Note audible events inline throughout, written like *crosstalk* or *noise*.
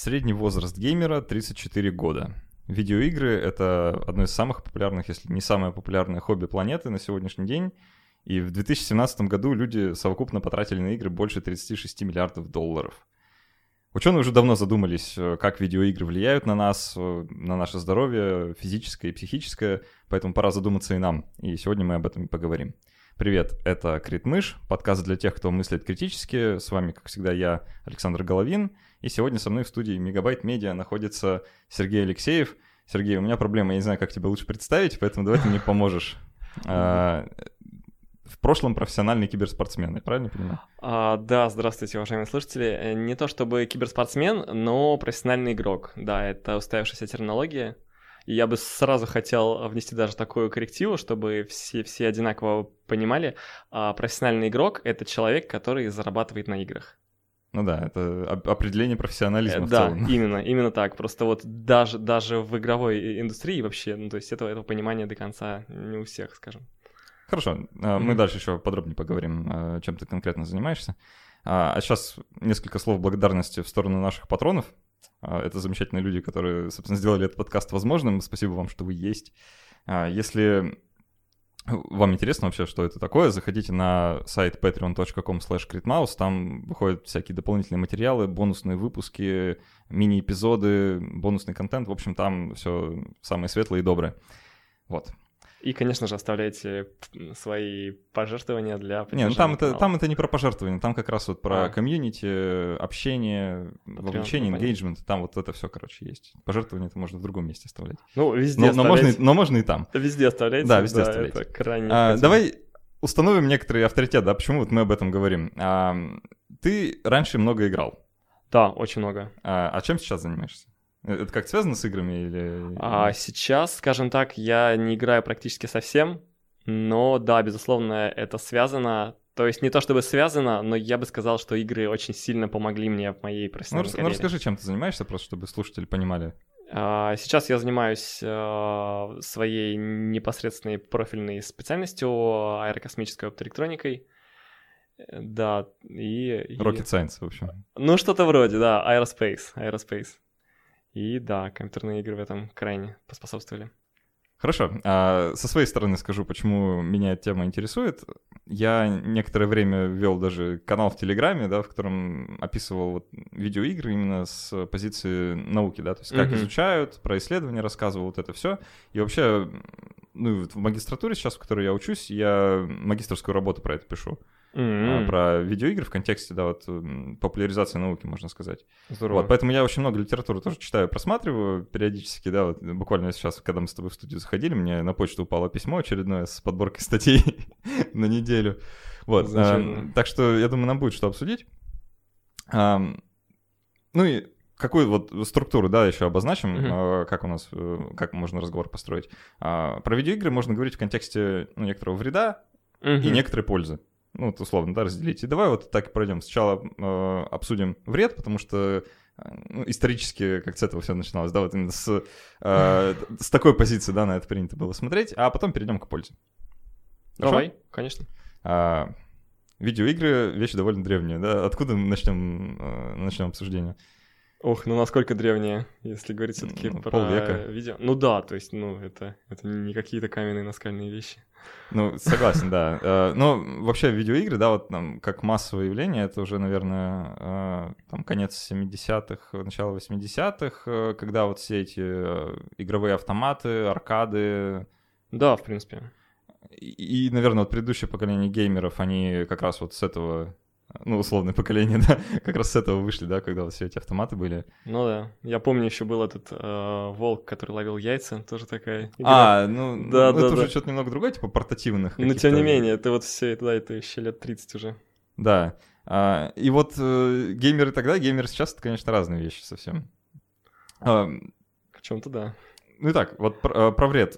Средний возраст геймера 34 года. Видеоигры — это одно из самых популярных, если не самое популярное хобби планеты на сегодняшний день. И в 2017 году люди совокупно потратили на игры больше 36 миллиардов долларов. Ученые уже давно задумались, э, как видеоигры влияют на нас, э, на наше здоровье, физическое и психическое, поэтому пора задуматься и нам. И сегодня мы об этом и поговорим. Привет, это Крит Мыш, подкаст для тех, кто мыслит критически. С вами, как всегда, я, Александр Головин. И сегодня со мной в студии Мегабайт Медиа находится Сергей Алексеев. Сергей, у меня проблема, я не знаю, как тебя лучше представить, поэтому давай ты мне поможешь. *laughs* А, в прошлом профессиональный киберспортсмен, я правильно понимаю? А, да, здравствуйте, уважаемые слушатели. Э, не то чтобы киберспортсмен, но профессиональный игрок. Да, это устоявшаяся терминология. И я бы сразу хотел внести даже такую коррективу, чтобы все, все одинаково понимали. А профессиональный игрок — это человек, который зарабатывает на играх. Ну да, это определение профессионализма. в да, целом. *laughs* именно, именно так. Просто вот даже, даже в игровой индустрии вообще, ну то есть этого, этого понимания до конца не у всех, скажем. Хорошо, mm-hmm. мы дальше еще подробнее поговорим, чем ты конкретно занимаешься. А сейчас несколько слов благодарности в сторону наших патронов. А, это замечательные люди, которые, собственно, сделали этот подкаст возможным. Спасибо вам, что вы есть. А, если вам интересно вообще, что это такое, заходите на сайт patreon.com slash там выходят всякие дополнительные материалы, бонусные выпуски, мини-эпизоды, бонусный контент. В общем, там все самое светлое и доброе. Вот. И, конечно же, оставляйте свои пожертвования для Не, ну там это, там это не про пожертвования, там как раз вот про а. комьюнити, общение, вовлечение, engagement, там вот это все, короче, есть. Пожертвования это можно в другом месте оставлять. Ну, везде но, но, можно, но можно и там. Везде оставляйте. Да, везде да, оставляйте. Это крайне а, давай установим некоторый авторитет, да, почему вот мы об этом говорим. А, ты раньше много играл. Да, очень много. А, а чем сейчас занимаешься? Это как связано с играми или... А сейчас, скажем так, я не играю практически совсем, но да, безусловно, это связано. То есть не то чтобы связано, но я бы сказал, что игры очень сильно помогли мне в моей профессиональной ну, карьере. Ну расскажи, чем ты занимаешься, просто чтобы слушатели понимали. А, сейчас я занимаюсь а, своей непосредственной профильной специальностью аэрокосмической оптоэлектроникой. Да, и... Rocket Science, в общем. Ну, что-то вроде, да, Aerospace, Aerospace. И да, компьютерные игры в этом крайне поспособствовали. Хорошо. А со своей стороны скажу, почему меня эта тема интересует. Я некоторое время вел даже канал в Телеграме, да, в котором описывал вот видеоигры именно с позиции науки, да, то есть как uh-huh. изучают, про исследования рассказывал, вот это все. И вообще, ну, в магистратуре сейчас, в которой я учусь, я магистрскую работу про это пишу mm-hmm. про видеоигры в контексте, да, вот популяризации науки, можно сказать. Здорово. Вот, поэтому я очень много литературы тоже читаю, просматриваю периодически, да, вот буквально сейчас, когда мы с тобой в студию заходили, мне на почту упало письмо очередное с подборкой статей *laughs* на неделю. Вот, а, так что я думаю, нам будет что обсудить. А, ну и какую вот структуру, да, еще обозначим, uh-huh. как у нас, э, как можно разговор построить. А, про видеоигры можно говорить в контексте ну, некоторого вреда uh-huh. и некоторой пользы ну, вот условно, да, разделить. И давай вот так и пройдем. Сначала э, обсудим вред, потому что э, ну, исторически как с этого все начиналось, да, вот именно с, э, *laughs* с такой позиции, да, на это принято было смотреть, а потом перейдем к пользе. Хорошо? Давай, конечно. А, видеоигры — вещь довольно древняя, да? Откуда начнем, э, начнем обсуждение? Ох, ну насколько древние, если говорить все-таки ну, про полвека. видео. Ну да, то есть, ну, это, это не какие-то каменные наскальные вещи. Ну, согласен, да. Э, ну, вообще, видеоигры, да, вот там, как массовое явление, это уже, наверное, э, там, конец 70-х, начало 80-х, э, когда вот все эти игровые автоматы, аркады... Да, в принципе. И, и наверное, вот предыдущее поколение геймеров, они как раз вот с этого ну, условное поколение, *laughs* да, как раз с этого вышли, да, когда вот все эти автоматы были. Ну да, я помню, еще был этот э, волк, который ловил яйца, тоже такая игра. А, ну, да, ну да, это да. уже что-то немного другое, типа портативных. Но тем не менее, это вот все, да, это еще лет 30 уже. Да, а, и вот э, геймеры тогда, геймеры сейчас, это, конечно, разные вещи совсем. А, В чем-то да. Ну и так, вот про, э, про вред.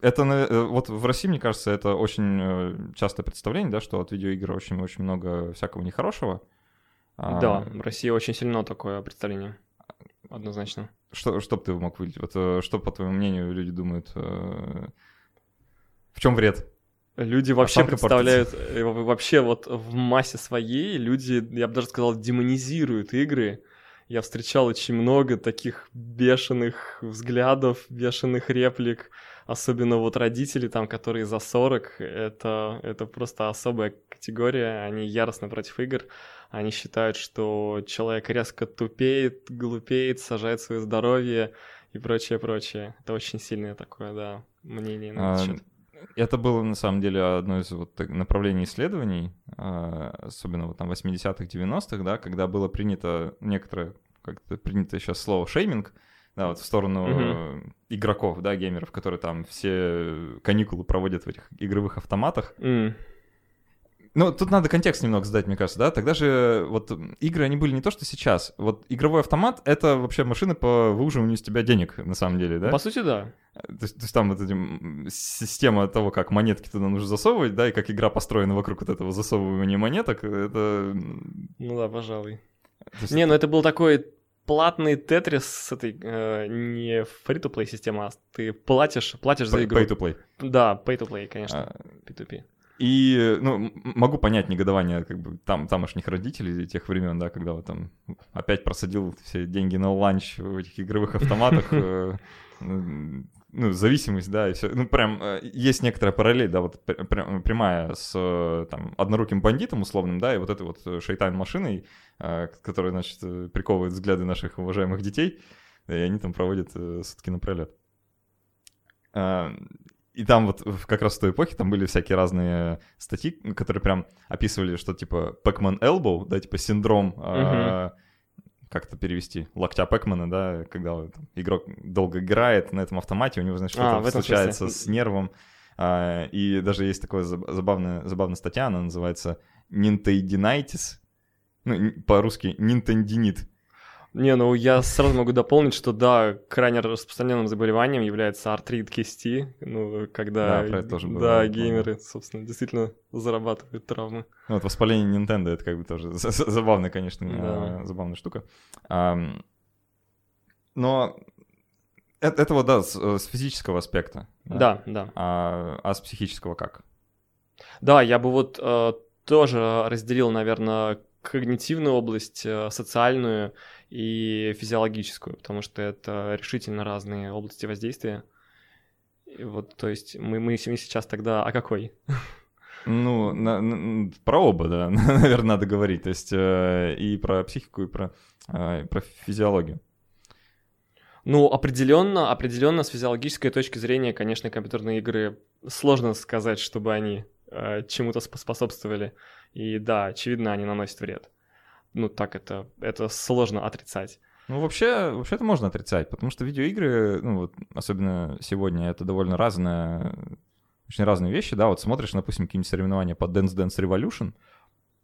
Это э, вот в России, мне кажется, это очень э, частое представление, да, что от видеоигр очень-очень много всякого нехорошего. А, да, в России очень сильно такое представление. Однозначно. Что, что бы ты мог выделить? Вот э, что, по твоему мнению, люди думают? В чем вред? Люди вообще представляют, вообще вот в массе своей люди, я бы даже сказал, демонизируют игры я встречал очень много таких бешеных взглядов, бешеных реплик, особенно вот родители там, которые за 40, это, это просто особая категория, они яростно против игр, они считают, что человек резко тупеет, глупеет, сажает свое здоровье и прочее, прочее. Это очень сильное такое, да, мнение на этот А, счет. Это было, на самом деле, одно из вот направлений исследований, а, особенно вот там 80-х, 90-х, да, когда было принято некоторое, как-то принято сейчас слово шейминг, да, вот в сторону э, игроков, да, геймеров, которые там все каникулы проводят в этих игровых автоматах. М, Ну, тут надо контекст немного задать, мне кажется, да? Тогда же вот м, игры, они были не то, что сейчас. Вот игровой автомат — это вообще машина по выуживанию из тебя денег, на самом деле, да? По сути, да. То есть, то есть там вот эти, система того, как монетки туда нужно засовывать, да, и как игра построена вокруг вот этого засовывания монеток, это... Ну да, пожалуй. есть Не, ну это был такой платный тетрис с этой, э, не free-to-play система, а ты платишь, платишь за игру. pay to play. Да, pay-to-play, конечно, А, P2P. И, ну, могу понять негодование как бы там, тамошних родителей тех времен, да, когда вот там опять просадил все деньги на ланч в этих игровых автоматах, *laughs* э, ну, зависимость, да, и все. Ну, прям э, есть некоторая параллель, да, вот пр- прям- прямая с э, там одноруким бандитом условным, да, и вот этой вот э, шейтан-машиной, э, которая, значит, э, приковывает взгляды наших уважаемых детей, и они там проводят э, сутки напролет. И там вот как раз в той эпохе там были всякие разные статьи, которые прям описывали, что типа Pac-Man Elbow, да, типа синдром, а, как это перевести, локтя Пэкмана, да, когда там игрок долго играет на этом автомате, у него, значит, А, что-то этом случается смысле. с нервом. А, И даже есть такая забавная, забавная статья, она называется Nintendinitis, ну, по-русски Nintendinit. Не, ну я сразу могу дополнить, что да, крайне распространенным заболеванием является артрит кисти, ну, когда Да, это тоже да, да. геймеры, собственно, действительно зарабатывают травмы. Ну, вот воспаление Nintendo это как бы тоже *laughs* за- за- забавная, конечно, Да. э, забавная штука. Но это, это вот, да, с, э, физического аспекта. Да, да. А, а с психического как? Да, я бы вот э, тоже разделил, наверное, когнитивную область, э, социальную и физиологическую, потому что это решительно разные области воздействия. И вот, то есть мы, мы, мы сейчас тогда о какой? *laughs* Ну, на- на- про оба, да, *laughs* наверное, надо говорить. То есть э, и про психику, и про, э, и про физиологию. Ну, определенно, определенно с физиологической точки зрения, конечно, компьютерные игры сложно сказать, чтобы они э, чему-то спо- способствовали. И да, очевидно, они наносят вред. Ну, так это, это сложно отрицать. Ну, вообще, вообще это можно отрицать, потому что видеоигры, ну, вот, особенно сегодня, это довольно разная, очень разные вещи, да, вот смотришь, допустим, какие-нибудь соревнования по Dance Dance Revolution,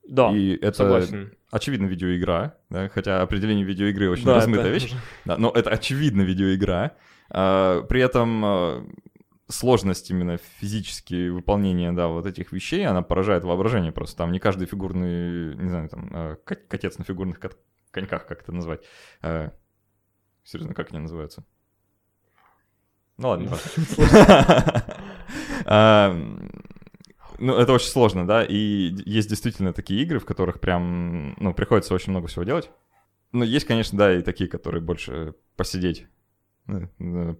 Да, и это, согласен. очевидно, видеоигра, да, хотя определение видеоигры очень Да, размытая это вещь, да, но это очевидно видеоигра, А, при этом а, сложность именно физически выполнения, да, вот этих вещей, она поражает воображение просто, там не каждый фигурный, не знаю, там, кот- котец на фигурных кот- коньках, как это назвать, А, серьезно, как они называются? Ну ладно, не. А, *laughs* *laughs* Ну, это очень сложно, да, и есть действительно такие игры, в которых прям, ну, приходится очень много всего делать. Ну, есть, конечно, да, и такие, которые больше посидеть, э,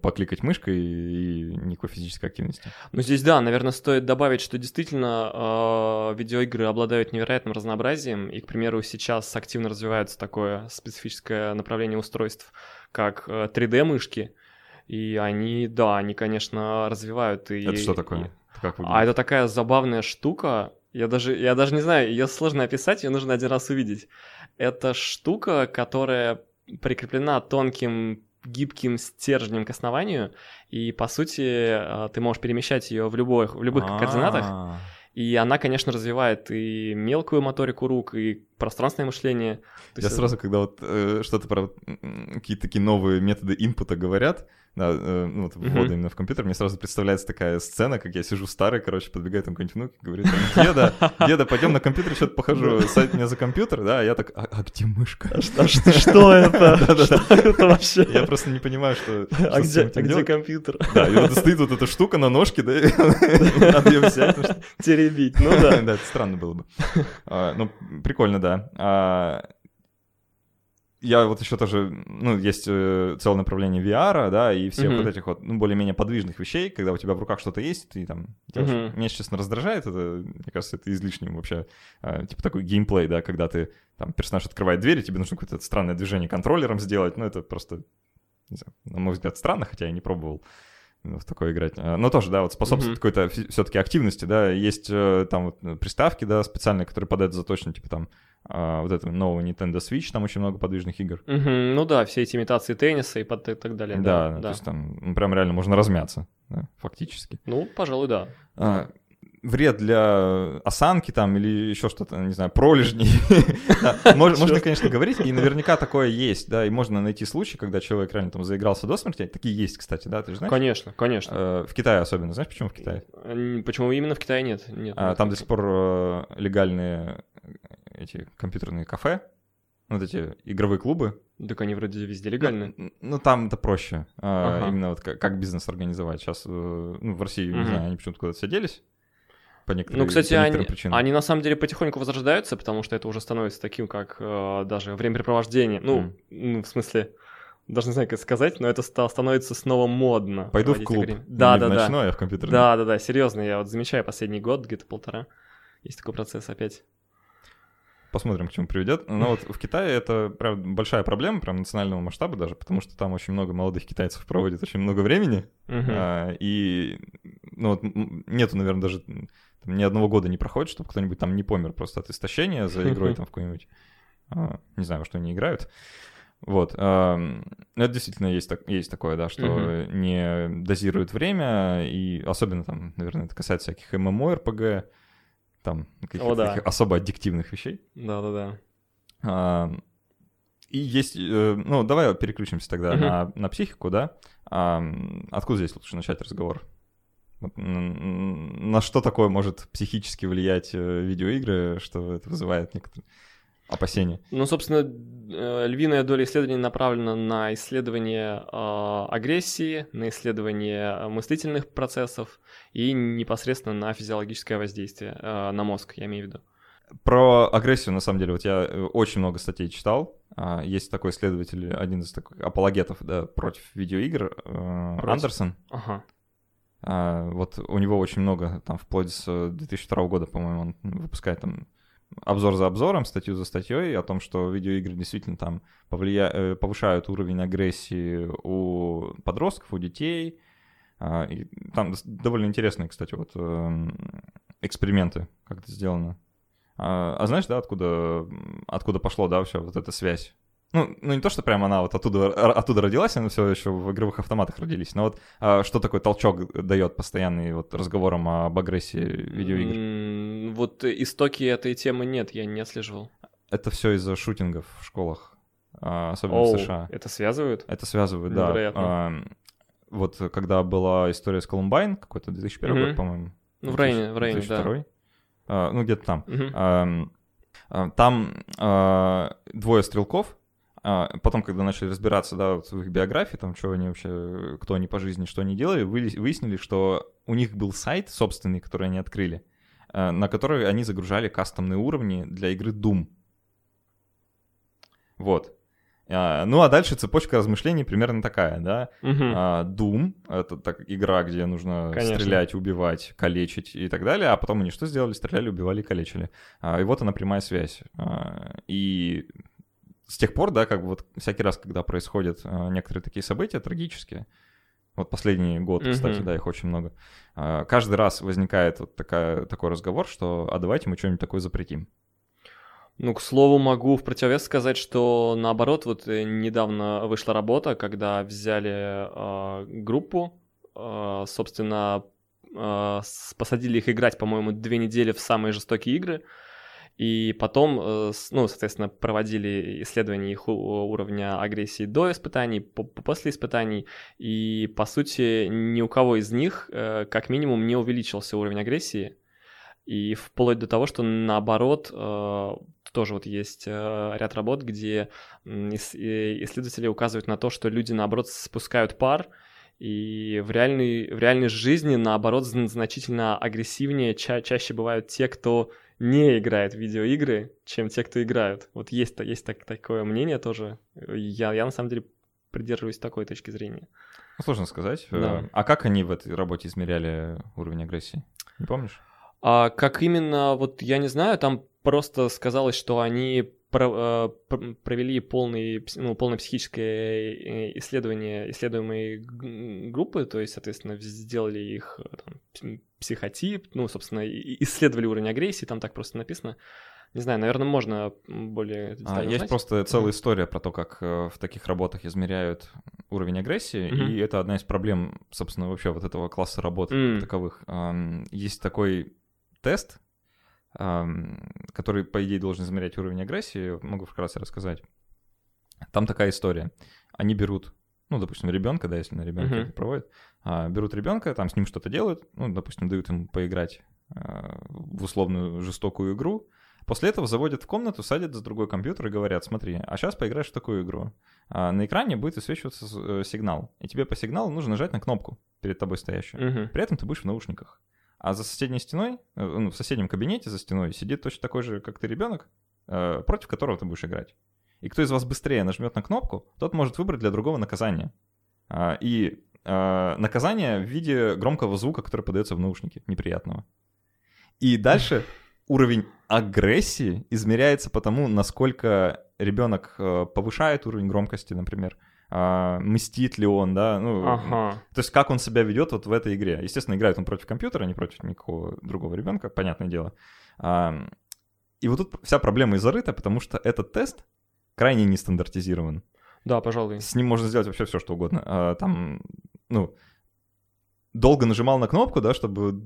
покликать мышкой и никакой физической активности. Ну, здесь, да, наверное, стоит добавить, что действительно э, видеоигры обладают невероятным разнообразием, и, к примеру, сейчас активно развивается такое специфическое направление устройств, как э, 3D-мышки, и они, да, они, конечно, развивают и... Это что такое? и- как А это такая забавная штука. Я даже, я даже не знаю, ее сложно описать, ее нужно один раз увидеть. Это штука, которая прикреплена тонким гибким стержнем к основанию, и по сути э, ты можешь перемещать ее в любых, в любых координатах, А, и она, конечно, развивает и мелкую моторику рук, и пространственное мышление. Я есть, сразу, когда вот э, что-то про какие-то такие новые методы инпута говорят, да, э, ну, вот ввода Мгм. именно в компьютер, мне сразу представляется такая сцена, как я сижу старый, короче, подбегает там какой-нибудь внук и говорит, деда, деда, пойдем на компьютер, что-то похожу, сайт мне за компьютер, да, а я так, а, а где мышка? А что, что- это? *laughs* Что это вообще? Я просто не понимаю, что, А где, а компьютер? Да, и вот стоит вот эта штука на ножке, да, *laughs* надо ее взять, Теребить, ну да. *laughs* Да, это странно было бы. А, Ну, прикольно, да. А, я вот еще тоже, ну, есть э, целое направление VR, да, и всех Мгм. вот этих вот, ну, более-менее подвижных вещей, когда у тебя в руках что-то есть, ты там делаешь. Мгм. Меня, честно, раздражает это, мне кажется, это излишним вообще, э, типа такой геймплей, да, когда ты, там, персонаж открывает дверь, и тебе нужно какое-то странное движение контроллером сделать, ну, это просто, не знаю, на мой взгляд, странно, хотя я не пробовал в такое играть. Э, Но тоже, да, вот способствует Мгм. какой-то все-таки активности, да, есть э, там вот э, приставки, да, специальные, которые под это заточены, типа там а, вот это нового Nintendo Switch, там очень много подвижных игр. Мгм, Ну да, все эти имитации тенниса и под- и так далее. Да, Да, то да. есть там ну, прям реально можно размяться, да, фактически. Ну, пожалуй, да. А, вред для осанки там или еще что-то, не знаю, пролежней. *laughs* *laughs* Можно, конечно, говорить, и наверняка такое есть, да, и можно найти случаи, когда человек реально там заигрался до смерти. Такие есть, кстати, да, ты же знаешь? Конечно, конечно. Э, В Китае особенно. Знаешь, почему в Китае? Почему именно в Китае нет? А, Там до сих пор э, легальные эти компьютерные кафе, вот эти игровые клубы. Так они вроде везде легальны. Ну, ну, там это проще. а, Ага. Именно вот как, как бизнес организовать. Сейчас, ну, в России, не Мгм. знаю, они почему-то куда-то все делись. По некоторым, Ну, кстати, по они, причинам. они на самом деле потихоньку возрождаются, потому что это уже становится таким, как э, даже времяпрепровождение. Ну, Мгм. ну, в смысле, даже не знаю, как сказать, но это ста- становится снова модно. Пойду в клуб. Не Да, да, да. ночной, а в компьютерный. Да, да, да, серьезно, я вот замечаю последний год, где-то полтора. Есть такой процесс опять. Посмотрим, к чему приведет. Но вот в Китае это прям большая проблема, прям национального масштаба даже, потому что там очень много молодых китайцев проводит очень много времени. Мгм. А, и ну, вот, нету, наверное, даже там, ни одного года не проходит, чтобы кто-нибудь там не помер просто от истощения за игрой *laughs* там в какой-нибудь. а, не знаю, во что они играют. Вот. ам, ну, это действительно есть, так, есть такое, да, что Мгм. не дозируют время, и особенно там, наверное, это касается всяких ММО-РПГ, там каких-то да. особо аддиктивных вещей. Да-да-да. А, И есть, э, ну, давай переключимся тогда Мгм. на, на психику, да? А, Откуда здесь лучше начать разговор? На что такое может психически влиять э, видеоигры, что это вызывает некоторые опасения? Ну, собственно, э, львиная доля исследований направлена на исследование э, агрессии, на исследование э, мыслительных процессов и непосредственно на физиологическое воздействие э, на мозг, я имею в виду. Про агрессию, на самом деле, вот я э, очень много статей читал. А, Есть такой исследователь, один из таких апологетов да, против видеоигр, Против. Андерсон. Ага. А, вот у него очень много, там, вплоть с э, 2002 года, по-моему, он выпускает там обзор за обзором, статью за статьей о том, что видеоигры действительно там повлия... э, повышают уровень агрессии у подростков, у детей. А, и там довольно интересные, кстати, вот эм, эксперименты, как это сделано. А, а знаешь, да, откуда, откуда пошло, да, вообще вот эта связь? Ну, ну, не то, что прям она вот оттуда, оттуда родилась, она все еще в игровых автоматах родились, но вот а, что такой толчок дает постоянный вот разговорам об агрессии видеоигр? М, Вот истоки этой темы нет, я не отслеживал. Это все из-за шутингов в школах, а, особенно Оу, в США. это связывают? Это связывает, да. Невероятно. А, вот когда была история с Колумбайн, какой-то 2001 Мгм. год, по-моему. Ну, в районе, в районе, да. 2002. А, ну, где-то там. Ам, а, Там а, двое стрелков, а, потом, когда начали разбираться, да, вот в их биографии, там, что они вообще, кто они по жизни, что они делали, выяснили, что у них был сайт собственный, который они открыли, а, на который они загружали кастомные уровни для игры Doom. Вот. А, Ну, а дальше цепочка размышлений примерно такая, да. А, Doom — это так, игра, где нужно Конечно. стрелять, убивать, калечить и так далее, а потом они что сделали? Стреляли, убивали и калечили. И вот она прямая связь. И с тех пор, да, как бы вот всякий раз, когда происходят а, некоторые такие события трагические, вот последний год, кстати, Мгм. да, их очень много, а, каждый раз возникает вот такая, такой разговор, что а давайте мы что-нибудь такое запретим. Ну, к слову, могу в противовес сказать, что наоборот, вот э, недавно вышла работа, когда взяли э, группу, э, собственно, э, посадили их играть, по-моему, две недели в самые жестокие игры, и потом, э, ну, соответственно, проводили исследования их уровня агрессии до испытаний, по- по- после испытаний, и, по сути, ни у кого из них, э, как минимум, не увеличился уровень агрессии, и вплоть до того, что наоборот, э, тоже вот есть ряд работ, где исследователи указывают на то, что люди наоборот спускают пар И в реальной, в реальной жизни, наоборот, значительно агрессивнее ча чаще бывают те, кто не играет в видеоигры, чем те, кто играют. Вот есть, есть так, такое мнение тоже. Я, я на самом деле придерживаюсь такой точки зрения. Ну, сложно сказать. Да. А как они в этой работе измеряли уровень агрессии? Не помнишь? А как именно, вот я не знаю, там просто сказалось, что они про, э, провели полный, ну, полное психическое э, исследование исследуемой группы, то есть, соответственно, сделали их э, там, психотип, ну, собственно, исследовали уровень агрессии, там так просто написано. Не знаю, наверное, можно более а, Есть узнать. просто целая история про то, как в таких работах измеряют уровень агрессии, mm-hmm. и это одна из проблем, собственно, вообще вот этого класса работ mm. таковых. Есть такой тест, который, по идее, должен измерять уровень агрессии, могу вкратце рассказать. Там такая история. Они берут, ну, допустим, ребенка, да, если на ребенка uh-huh. проводят, а, берут ребенка, там с ним что-то делают, ну, допустим, дают ему поиграть а, в условную жестокую игру. После этого заводят в комнату, садят за другой компьютер и говорят, смотри, а сейчас поиграешь в такую игру. А на экране будет высвечиваться э, сигнал, и тебе по сигналу нужно нажать на кнопку перед тобой стоящую. Uh-huh. При этом ты будешь в наушниках. А за соседней стеной, э, ну, в соседнем кабинете за стеной сидит точно такой же, как ты, ребенок, э, против которого ты будешь играть. И кто из вас быстрее нажмет на кнопку, тот может выбрать для другого наказание. А, и а, наказание в виде громкого звука, который подается в наушнике, неприятного. И дальше *laughs* уровень агрессии измеряется по тому, насколько ребенок э, повышает уровень громкости, например, а, мстит ли он, да, ну, ага. то есть как он себя ведет вот в этой игре. Естественно, играет он против компьютера, не против никакого другого ребенка, понятное дело. А, и вот тут вся проблема и зарыта, потому что этот тест крайне нестандартизирован. Да, пожалуй. С ним можно сделать вообще все, что угодно. А, там, ну, долго нажимал на кнопку, да, чтобы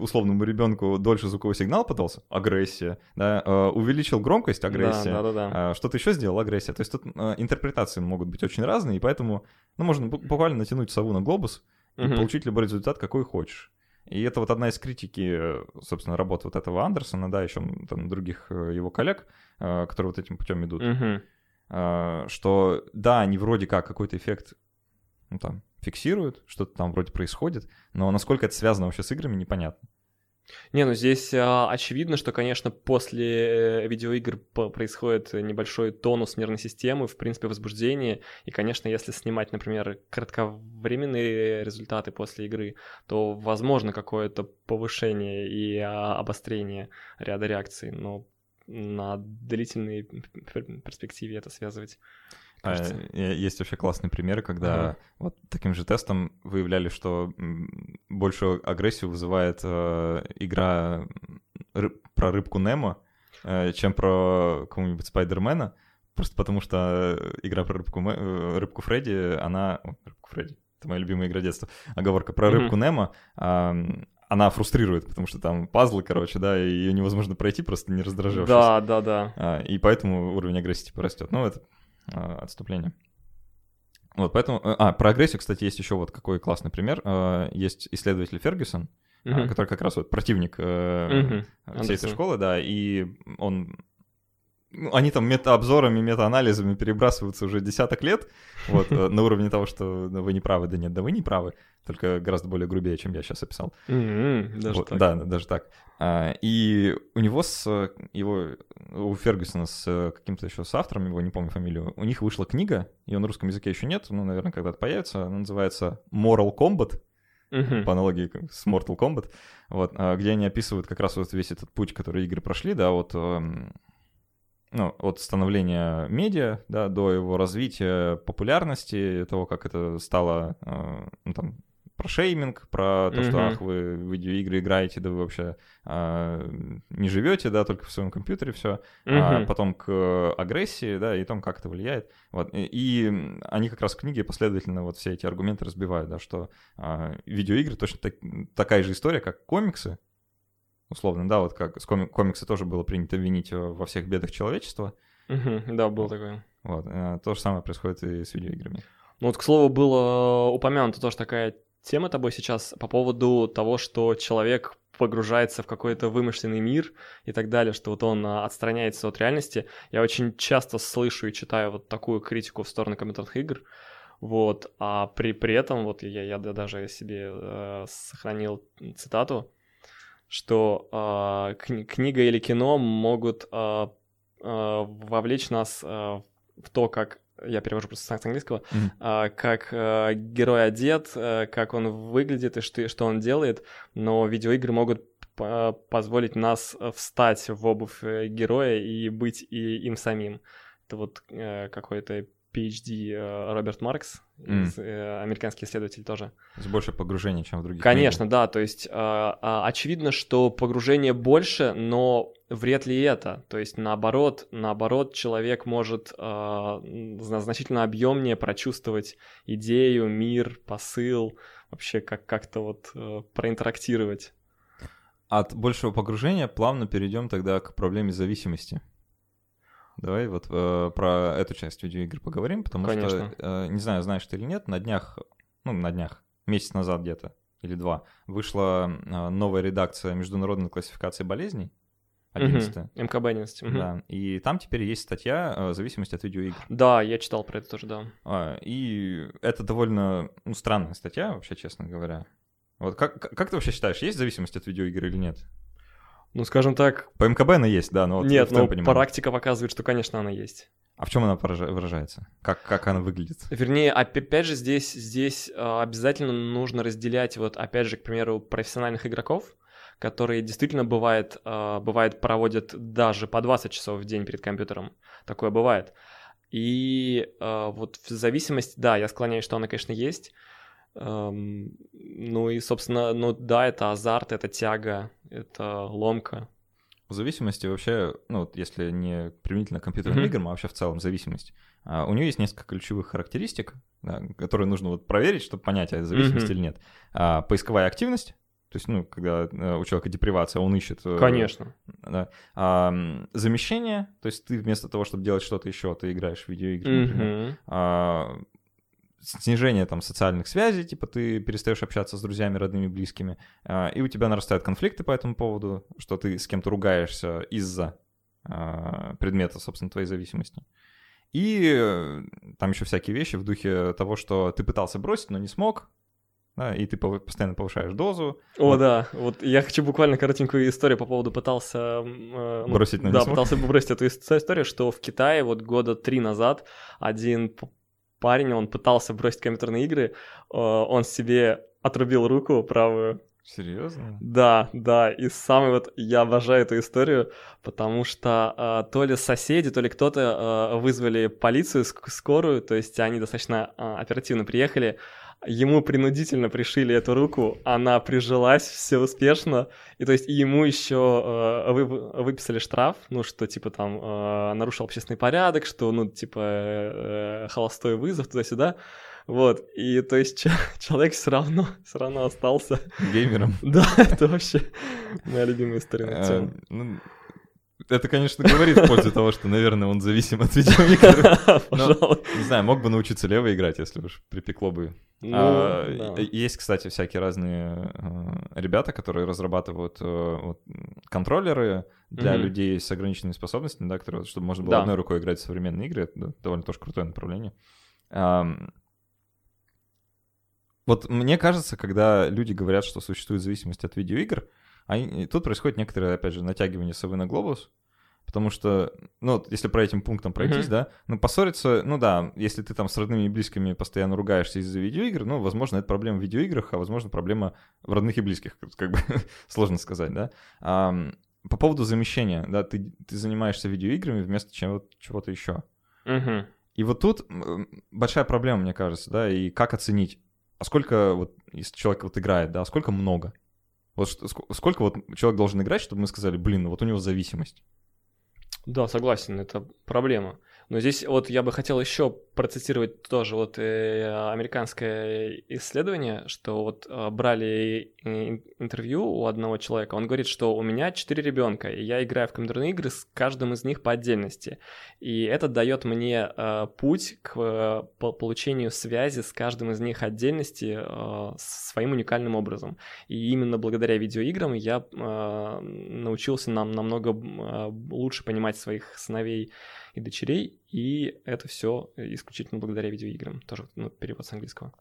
условному ребенку дольше звуковой сигнал подался, агрессия, да, э, увеличил громкость, агрессия, да, да, да, да. что-то еще сделал, агрессия. То есть тут э, интерпретации могут быть очень разные, и поэтому, ну, можно буквально натянуть сову на глобус и угу. получить любой результат, какой хочешь. И это вот одна из критики, собственно, работы вот этого Андерсона, да, еще там других э, его коллег, которые вот этим путем идут, угу. что да, они вроде как какой-то эффект, ну там, фиксируют, что-то там вроде происходит, но насколько это связано вообще с играми, непонятно. Не, ну здесь а, очевидно, что, конечно, после э, видеоигр происходит небольшой тонус нервной системы, в принципе, возбуждение. И, конечно, если снимать, например, кратковременные результаты после игры, то возможно какое-то повышение и а, обострение ряда реакций, но на длительной перспективе это связывать а, есть вообще классный пример, когда ага. вот таким же тестом выявляли, что большую агрессию вызывает э, игра рыб, про рыбку Немо, э, чем про какого-нибудь Спайдермена. Просто потому что игра про рыбку, э, рыбку Фредди, она... О, рыбку Фредди, это моя любимая игра детства. Оговорка про рыбку mm-hmm. Немо. Э, она фрустрирует, потому что там пазлы, короче, да, и ее невозможно пройти, просто не раздражавшись. Да, да, да. А, и поэтому уровень агрессии типа растет. Ну, это Э, отступления. Вот, поэтому... Э, а, про агрессию, кстати, есть еще вот какой классный пример. Э, есть исследователь Фергюсон, uh-huh. который как раз вот противник uh-huh. всей этой школы, да, и он ну, они там метаобзорами, метаанализами перебрасываются уже десяток лет, вот, э, на уровне того, что вы не правы, да нет, да вы не правы, только гораздо более грубее, чем я сейчас описал. Mm-hmm, даже так. Да, даже так. А, и у него с его, у Фергюсона с каким-то еще с автором, его не помню фамилию, у них вышла книга, ее на русском языке еще нет, ну, наверное, когда-то появится, она называется Moral Combat, Uh-huh. по аналогии с Mortal Kombat, вот, а, где они описывают как раз вот весь этот путь, который игры прошли, да, вот эм, ну, от становления медиа, да, до его развития популярности, того, как это стало, э, ну, там, про шейминг, про то, mm-hmm. что, ах, вы в видеоигры играете, да вы вообще а, не живете, да, только в своем компьютере все, mm-hmm. а потом к агрессии, да, и том, как это влияет. Вот. И, и они как раз в книге последовательно вот все эти аргументы разбивают, да, что а, видеоигры точно так, такая же история, как комиксы, условно, да, вот как с комиксы тоже было принято винить во всех бедах человечества. Угу, да, было такое. Вот, э, то же самое происходит и с видеоиграми. Ну вот, к слову, было упомянуто тоже такая тема тобой сейчас по поводу того, что человек погружается в какой-то вымышленный мир и так далее, что вот он отстраняется от реальности. Я очень часто слышу и читаю вот такую критику в сторону компьютерных игр. Вот, а при, при этом, вот я, я даже себе э, сохранил цитату, что э, кни- книга или кино могут э, э, вовлечь нас э, в то, как я перевожу просто с английского, mm-hmm. а, как а, герой одет, а, как он выглядит и что, он делает, но видеоигры могут позволить нас встать в обувь э, героя и быть и им самим. Это вот а, какой-то PhD э, Роберт Маркс, mm. из, э, американский исследователь тоже. То есть больше погружения, чем в других Конечно, книгах. да, то есть э, э, очевидно, что погружение больше, но вряд ли это. То есть наоборот, наоборот, человек может э, значительно объемнее прочувствовать идею, мир, посыл, вообще как- как-то вот э, проинтерактировать. От большего погружения плавно перейдем тогда к проблеме зависимости. Давай вот э, про эту часть видеоигр поговорим, потому Конечно. что, э, не знаю, знаешь ты или нет, на днях, ну, на днях, месяц назад где-то, или два, вышла э, новая редакция международной классификации болезней, 11 угу. МКБ-11. Угу. Да, и там теперь есть статья э, «Зависимость от видеоигр». Да, я читал про это тоже, да. А, и это довольно ну, странная статья, вообще, честно говоря. Вот как, как ты вообще считаешь, есть зависимость от видеоигр или нет? Ну, скажем так... По МКБ она есть, да, но вот Нет, но понимании. практика показывает, что, конечно, она есть. А в чем она выражается? Как, как она выглядит? Вернее, опять же, здесь, здесь а, обязательно нужно разделять, вот опять же, к примеру, профессиональных игроков, которые действительно бывает, а, бывает проводят даже по 20 часов в день перед компьютером. Такое бывает. И а, вот в зависимости, да, я склоняюсь, что она, конечно, есть. Ну и, собственно, ну да, это азарт, это тяга, это ломка. В зависимости вообще, ну вот если не применительно к компьютерным mm-hmm. играм, а вообще в целом зависимость, а, у нее есть несколько ключевых характеристик, да, которые нужно вот проверить, чтобы понять, это зависимость mm-hmm. или нет. А, поисковая активность, то есть, ну, когда э, у человека депривация, он ищет... Э, Конечно. Да. А, замещение, то есть ты вместо того, чтобы делать что-то еще, ты играешь в видеоигры. Mm-hmm. А, снижение там социальных связей, типа ты перестаешь общаться с друзьями, родными, близкими, а, и у тебя нарастают конфликты по этому поводу, что ты с кем-то ругаешься из-за а, предмета, собственно, твоей зависимости. И э, там еще всякие вещи в духе того, что ты пытался бросить, но не смог, да, и ты постоянно повышаешь дозу. О, вот. да, вот я хочу буквально коротенькую историю по поводу пытался... Э, ну, бросить, но Да, пытался бросить эту историю, что в Китае вот года три назад один парень, он пытался бросить компьютерные игры, э, он себе отрубил руку правую. Серьезно? Да, да, и самый вот, я обожаю эту историю, потому что э, то ли соседи, то ли кто-то э, вызвали полицию, скорую, то есть они достаточно э, оперативно приехали, ему принудительно пришили эту руку, она прижилась, все успешно, и то есть ему еще э, вы, выписали штраф, ну, что типа там э, нарушил общественный порядок, что, ну, типа э, холостой вызов туда-сюда, вот, и то есть *laughs* человек все равно, все равно остался... Геймером. *laughs* Да, это вообще моя любимая история на тему. Ну, это, конечно, говорит в пользу того, что, наверное, он зависим от видеоигр. *laughs* Пожалуй. Не знаю, мог бы научиться лево играть, если уж припекло бы. Ну, а, да. Есть, кстати, всякие разные э, ребята, которые разрабатывают э, вот, контроллеры для mm-hmm. людей с ограниченными способностями, да, которые, чтобы можно было да. одной рукой играть в современные игры. Это довольно тоже крутое направление. Вот мне кажется, когда люди говорят, что существует зависимость от видеоигр, они, тут происходит некоторое, опять же, натягивание совы на глобус, потому что, ну, если про этим пунктом пройтись, mm-hmm. да, ну, поссориться, ну да, если ты там с родными и близкими постоянно ругаешься из-за видеоигр, ну, возможно, это проблема в видеоиграх, а возможно, проблема в родных и близких, *laughs* как бы сложно сказать, да. А, по поводу замещения, да, ты, ты занимаешься видеоиграми вместо чего- чего-то еще. Mm-hmm. И вот тут большая проблема, мне кажется, да, и как оценить, а сколько вот, если человек вот играет, да, а сколько много? Вот сколько вот человек должен играть, чтобы мы сказали, блин, ну вот у него зависимость? Да, согласен, это проблема. Но здесь вот я бы хотел еще процитировать тоже вот э, американское исследование, что вот э, брали интервью у одного человека, он говорит, что у меня четыре ребенка, и я играю в компьютерные игры с каждым из них по отдельности. И это дает мне э, путь к получению связи с каждым из них отдельности своим уникальным образом. И именно благодаря видеоиграм я научился нам намного лучше понимать своих сыновей и дочерей, и это все исключительно благодаря видеоиграм, тоже ну, перевод с английского.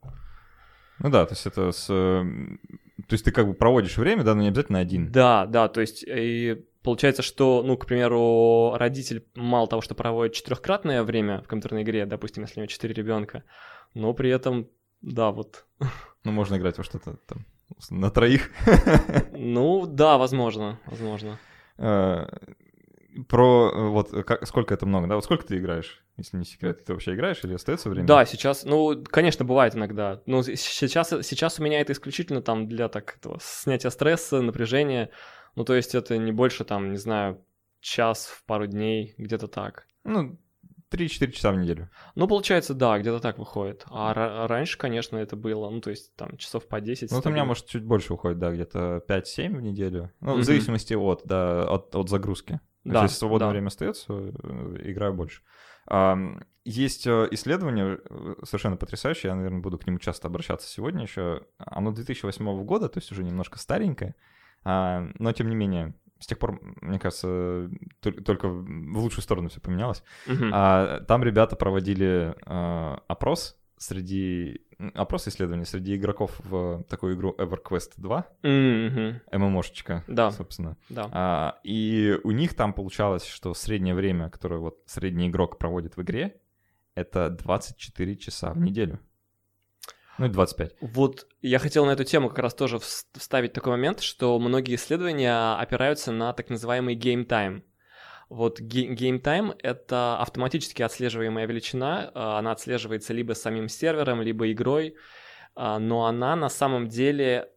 Ну да, то есть это с... То есть ты как бы проводишь время, да, но не обязательно один. Да, да, то есть и получается, что, ну, к примеру, родитель мало того, что проводит четырехкратное время в компьютерной игре, допустим, если у него четыре ребенка, но при этом, да, вот. Ну, можно играть во что-то там на троих. Ну, да, возможно, возможно. Э, про э, вот как, сколько это много, да? Вот сколько ты играешь, если не секрет, ты вообще играешь или остается время? Да, сейчас, ну, конечно, бывает иногда. Но сейчас, сейчас у меня это исключительно там для так этого снятия стресса, напряжения. Ну, то есть это не больше там, не знаю, час в пару дней, где-то так. Ну, 3-4 часа в неделю. Ну, получается, да, где-то так выходит. А раньше, конечно, это было, ну, то есть там часов по 10. Ну, вот у меня, может, чуть больше уходит, да, где-то 5-7 в неделю. Ну, mm-hmm. в зависимости от, да, от, от загрузки. Да, Если свободное да. время остается, э, играю больше. Есть э, исследование э, совершенно потрясающее, я, наверное, буду к нему часто обращаться сегодня еще. Оно 2008 года, то есть уже немножко старенькое, а, но тем не менее с тех пор, мне кажется, только в лучшую сторону все поменялось. А, там ребята проводили опрос среди опрос исследований среди игроков в такую игру EverQuest 2, mm-hmm. ММОшечка, да. собственно. Да. А, и у них там получалось, что среднее время, которое вот средний игрок проводит в игре, это 24 часа в неделю. Ну и 25. Вот я хотел на эту тему как раз тоже вставить такой момент, что многие исследования опираются на так называемый game time. Вот game time — это автоматически отслеживаемая величина, а, она отслеживается либо самим сервером, либо игрой, а, но она на самом деле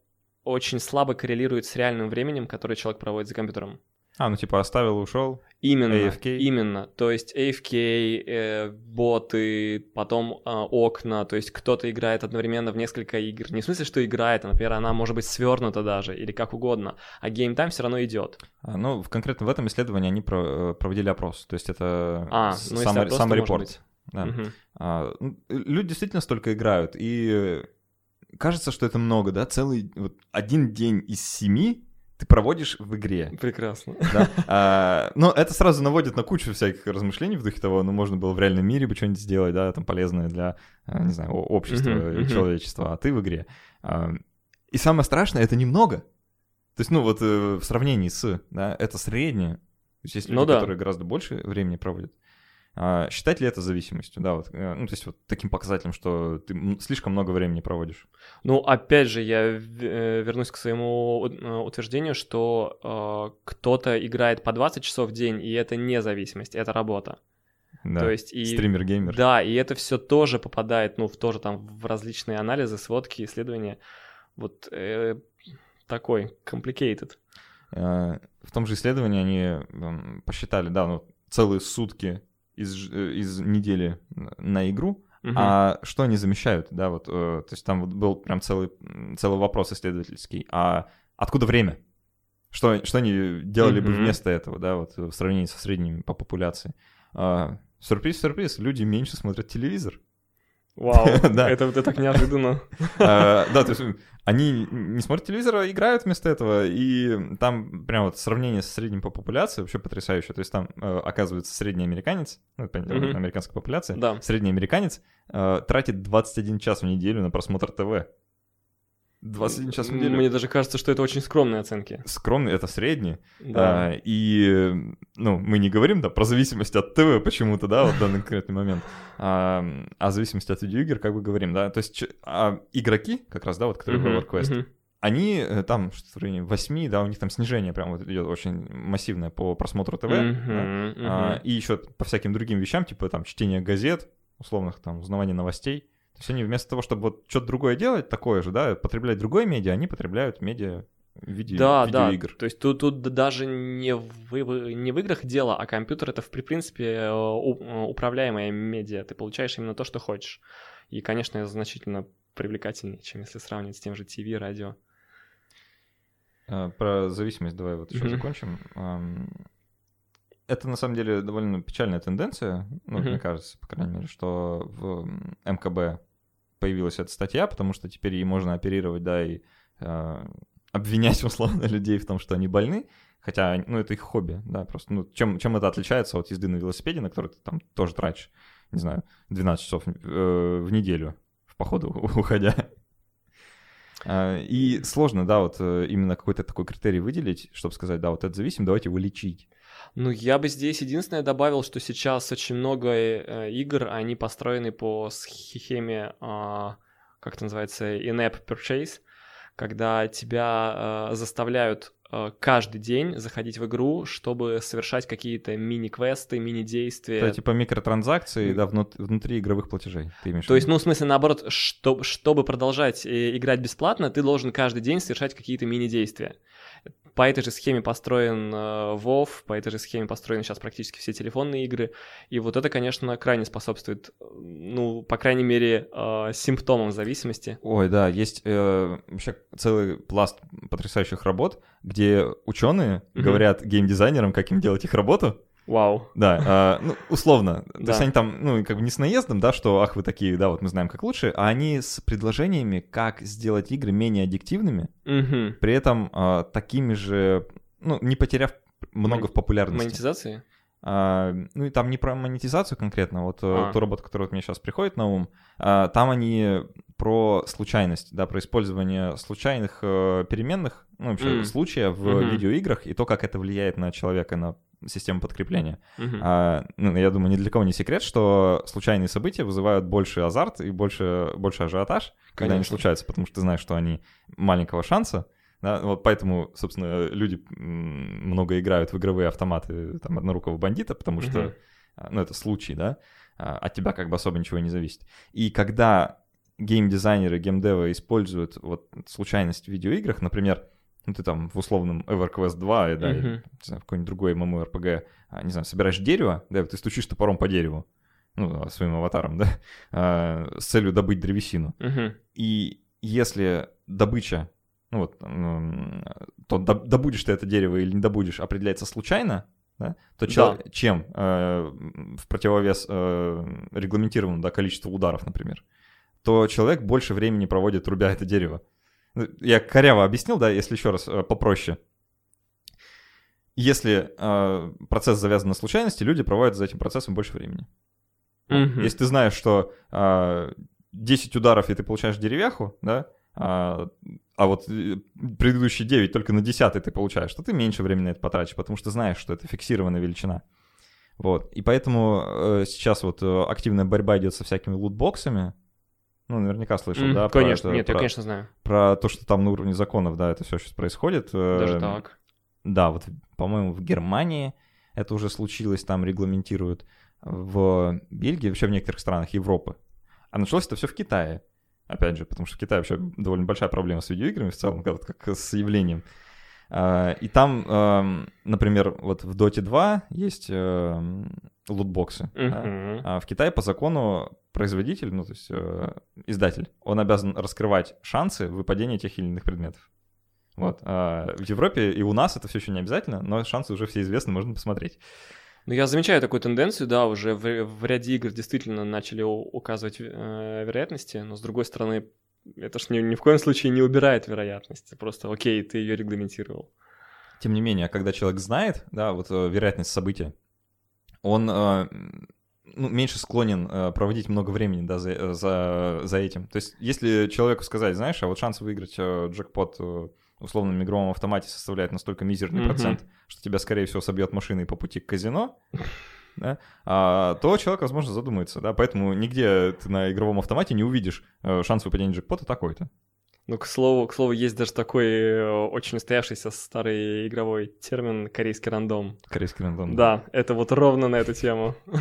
очень слабо коррелирует с реальным временем, которое человек проводит за компьютером. А, ну типа оставил, ушел. Именно, AFK. именно. То есть AFK, э, боты, потом э, окна, то есть кто-то играет одновременно в несколько игр. Не в смысле, что играет, а, например, она может быть свернута даже, или как угодно, а game time все равно идет. А, ну, конкретно в этом исследовании они про, э, проводили опрос, то есть это а, ну, сам, сам репорт. Да. Угу. А, ну, люди действительно столько играют, и кажется, что это много, да, целый вот один день из семи ты проводишь в игре. Прекрасно. Да? А, но это сразу наводит на кучу всяких размышлений в духе того, ну, можно было в реальном мире бы что-нибудь сделать, да, там полезное для, а, не знаю, общества, uh-huh, uh-huh. человечества, а ты в игре. А, и самое страшное, это немного. То есть, ну, вот э, в сравнении с, да, это среднее. То есть есть ну люди, ну, да. которые гораздо больше времени проводят. А, считать ли это зависимостью, да, вот, э, ну, то есть вот таким показателем, что ты слишком много времени проводишь? Ну, опять же, я э, вернусь к своему э, утверждению, что э, кто-то играет по 20 часов в день, и это не зависимость, это работа. Да, то есть и стример-геймер. Да, и это все тоже попадает, ну, в тоже там в различные анализы, сводки, исследования. Вот э, такой complicated. В том же исследовании они посчитали, да, ну, целые сутки из, э, из недели на игру, угу. а что они замещают, да, вот, э, то есть там вот был прям целый, целый вопрос исследовательский, а откуда время? Что, что они делали угу. бы вместо этого, да, вот в сравнении со средними по популяции? А, сюрприз, сюрприз, люди меньше смотрят телевизор. Вау, *laughs* да. это, это так неожиданно. А, *laughs* да, то есть они не смотрят телевизор, а играют вместо этого, и там прям вот сравнение с средним по популяции вообще потрясающее. То есть там э, оказывается средний американец, ну, понятно, американская популяция, средний американец э, тратит 21 час в неделю на просмотр ТВ. 21 час в неделю. Мне даже кажется, что это очень скромные оценки. Скромные, это средние. Да. А, и, ну, мы не говорим, да, про зависимость от ТВ почему-то, да, вот в данный конкретный момент, а, а зависимость от видеоигр, как бы говорим, да. То есть а игроки, как раз, да, вот, которые uh-huh, в EverQuest, uh-huh. они э, там, что-то в районе 8, да, у них там снижение прям вот идет очень массивное по просмотру ТВ, uh-huh, да? uh-huh. А, и еще по всяким другим вещам, типа там чтение газет, условных там узнавание новостей, то есть они вместо того, чтобы вот что-то другое делать, такое же, да, потреблять другое медиа, они потребляют медиа в виде да, видеоигр. Да, то есть тут, тут даже не в, не в играх дело, а компьютер это, в принципе, управляемая медиа. Ты получаешь именно то, что хочешь. И, конечно, это значительно привлекательнее, чем если сравнивать с тем же ТВ, радио. Э, про зависимость давай вот еще mm-hmm. закончим это на самом деле довольно печальная тенденция, ну, mm-hmm. мне кажется, по крайней мере, что в МКБ появилась эта статья, потому что теперь ей можно оперировать, да, и э, обвинять *laughs* условно людей в том, что они больны. Хотя, ну, это их хобби, да, просто, ну, чем, чем это отличается от езды на велосипеде, на который ты там тоже тратишь, не знаю, 12 часов э, в неделю в походу *laughs* уходя. А, и сложно, да, вот э, именно какой-то такой критерий выделить, чтобы сказать, да, вот это зависим, давайте его лечить. Ну, я бы здесь единственное добавил, что сейчас очень много э, игр, они построены по схеме, э, как это называется, in-app purchase, когда тебя э, заставляют Э, каждый день заходить в игру, чтобы совершать какие-то мини-квесты, мини-действия. Это типа микротранзакции, да, внутри игровых платежей. Ты имеешь То есть, ну, в смысле, наоборот, что, чтобы продолжать играть бесплатно, ты должен каждый день совершать какие-то мини-действия. По этой же схеме построен э, WoW, по этой же схеме построены сейчас практически все телефонные игры. И вот это, конечно, крайне способствует, ну, по крайней мере, э, симптомам зависимости. Ой, да, есть э, вообще целый пласт потрясающих работ, где ученые mm-hmm. говорят геймдизайнерам, как им делать их работу. Вау. Да, а, ну, условно. То есть они там, ну, как бы не с наездом, да, что, ах, вы такие, да, вот мы знаем, как лучше, а они с предложениями, как сделать игры менее аддиктивными, угу. при этом а, такими же, ну, не потеряв много Мон... в популярности. Монетизации? А, ну, и там не про монетизацию конкретно, вот э, а. ту работу, которая вот мне сейчас приходит на ум, а, там они про случайность, да, про использование случайных э, переменных, ну, вообще, mm. случая в mm-hmm. видеоиграх и то, как это влияет на человека, на систему подкрепления. Mm-hmm. А, ну, я думаю, ни для кого не секрет, что случайные события вызывают больше азарт и больше, больше ажиотаж, Конечно. когда они случаются, потому что ты знаешь, что они маленького шанса. Да, вот поэтому, собственно, люди много играют в игровые автоматы там, однорукого бандита, потому что, mm-hmm. ну, это случай, да, а, от тебя как бы особо ничего не зависит. И когда геймдизайнеры, геймдевы используют вот случайность в видеоиграх, например, ну, ты там в условном EverQuest 2, да, uh-huh. или, какой-нибудь другой MMORPG, а, не знаю, собираешь дерево, да, ты стучишь топором по дереву, ну, своим аватаром, *laughs* да, а, с целью добыть древесину. Uh-huh. И если добыча, ну вот, то добудешь ты это дерево или не добудешь, определяется случайно, да, то чел, да. чем э, в противовес э, регламентированному да, количеству ударов, например, то человек больше времени проводит, рубя это дерево. Я коряво объяснил, да, если еще раз э, попроще. Если э, процесс завязан на случайности, люди проводят за этим процессом больше времени. Mm-hmm. Если ты знаешь, что э, 10 ударов, и ты получаешь деревяху, да, а, а вот э, предыдущие 9 только на 10 ты получаешь, то ты меньше времени на это потратишь, потому что знаешь, что это фиксированная величина. Вот. И поэтому э, сейчас вот э, активная борьба идет со всякими лутбоксами, ну, наверняка слышал, mm, да? Конечно, про нет, про, я, конечно, знаю. Про то, что там на уровне законов, да, это все сейчас происходит. Даже эм, так? Да, вот, по-моему, в Германии это уже случилось, там регламентируют. В Бельгии, вообще в некоторых странах Европы. А началось это все в Китае. Опять же, потому что в Китае вообще довольно большая проблема с видеоиграми в целом, как с явлением. А, и там, эм, например, вот в Dota 2 есть эм, лутбоксы. Uh-huh. Да? А в Китае по закону производитель, ну то есть э, издатель, он обязан раскрывать шансы выпадения тех или иных предметов. Вот. А в Европе и у нас это все еще не обязательно, но шансы уже все известны, можно посмотреть. Ну, я замечаю такую тенденцию, да, уже в, в ряде игр действительно начали указывать э, вероятности, но с другой стороны, это ж ни, ни в коем случае не убирает вероятность. Просто, окей, ты ее регламентировал. Тем не менее, когда человек знает, да, вот э, вероятность события, он э, ну, меньше склонен э, проводить много времени да, за, э, за, за этим. То есть, если человеку сказать, знаешь, а вот шанс выиграть э, джекпот э, условном игровом автомате составляет настолько мизерный mm-hmm. процент, что тебя, скорее всего, собьет машиной по пути к казино, да, а, то человек, возможно, задумается, да, поэтому нигде ты на игровом автомате не увидишь э, шанс выпадения джекпота такой-то. Ну, к слову, к слову, есть даже такой э, очень устоявшийся старый игровой термин корейский рандом. Корейский рандом. Да, это вот ровно на эту тему. *laughs*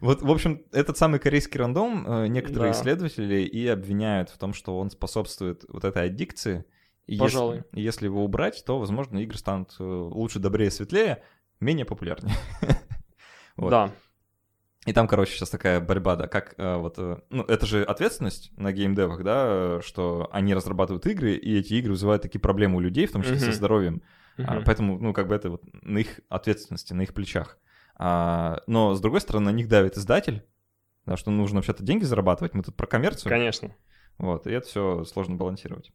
Вот, в общем, этот самый корейский рандом э, некоторые да. исследователи и обвиняют в том, что он способствует вот этой аддикции. И Пожалуй. Если, если его убрать, то, возможно, игры станут лучше, добрее, светлее, менее популярнее. *laughs* Вот. Да. И там, короче, сейчас такая борьба, да, как э, вот, э, ну, это же ответственность на геймдевах, да, что они разрабатывают игры, и эти игры вызывают такие проблемы у людей, в том числе uh-huh. со здоровьем. Uh-huh. А, поэтому, ну, как бы это вот на их ответственности, на их плечах. А, но, с другой стороны, на них давит издатель, да, что нужно вообще-то деньги зарабатывать, мы тут про коммерцию. Конечно. Вот, и это все сложно балансировать.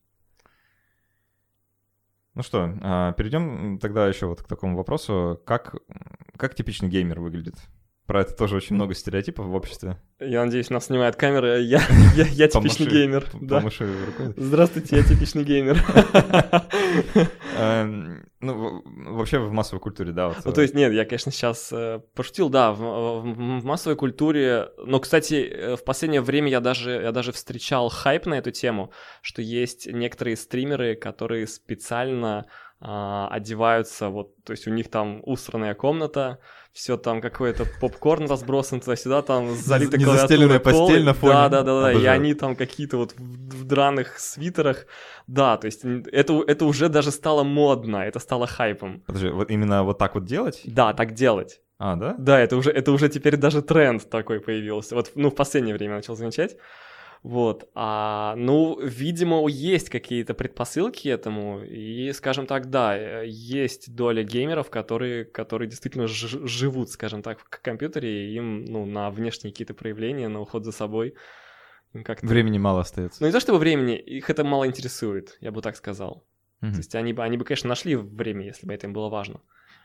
Ну что, а, перейдем тогда еще вот к такому вопросу. Как, как типичный геймер выглядит? Про это тоже очень много стереотипов в обществе. Я надеюсь, нас снимает камера. Я, я, я типичный Помаши- геймер. Да. Рукой. Здравствуйте, я типичный геймер. *laughs* Эм, Ну, вообще в массовой культуре, да. Ну, э, то есть, нет, я, конечно, сейчас э, пошутил, да, в массовой культуре, но, кстати, э, в последнее время я даже, я даже встречал хайп на эту тему, что есть некоторые стримеры, которые специально а, одеваются, вот, то есть у них там усранная комната, все там какой-то попкорн разбросан туда-сюда, там незастеленная клавиатура постель на фоне. Да, да, да, да, и они там какие-то вот в, в драных свитерах, да, то есть это, это уже даже стало модно, это стало хайпом. Подожди, вот именно вот так вот делать? Да, так делать. А, да? Да, это уже, это уже теперь даже тренд такой появился. Вот, ну, в последнее время начал замечать. Вот. А, ну, видимо, есть какие-то предпосылки этому. И, скажем так, да, э, есть доля геймеров, которые, которые действительно живут, скажем так, в компьютере, и им, ну, на внешние какие-то проявления, на уход за собой. им как-то... Времени мало остается. Ну, не то чтобы времени, их это мало интересует, я бы так сказал. Мгм. То есть они бы, они бы, конечно, нашли время, если бы это им было важно.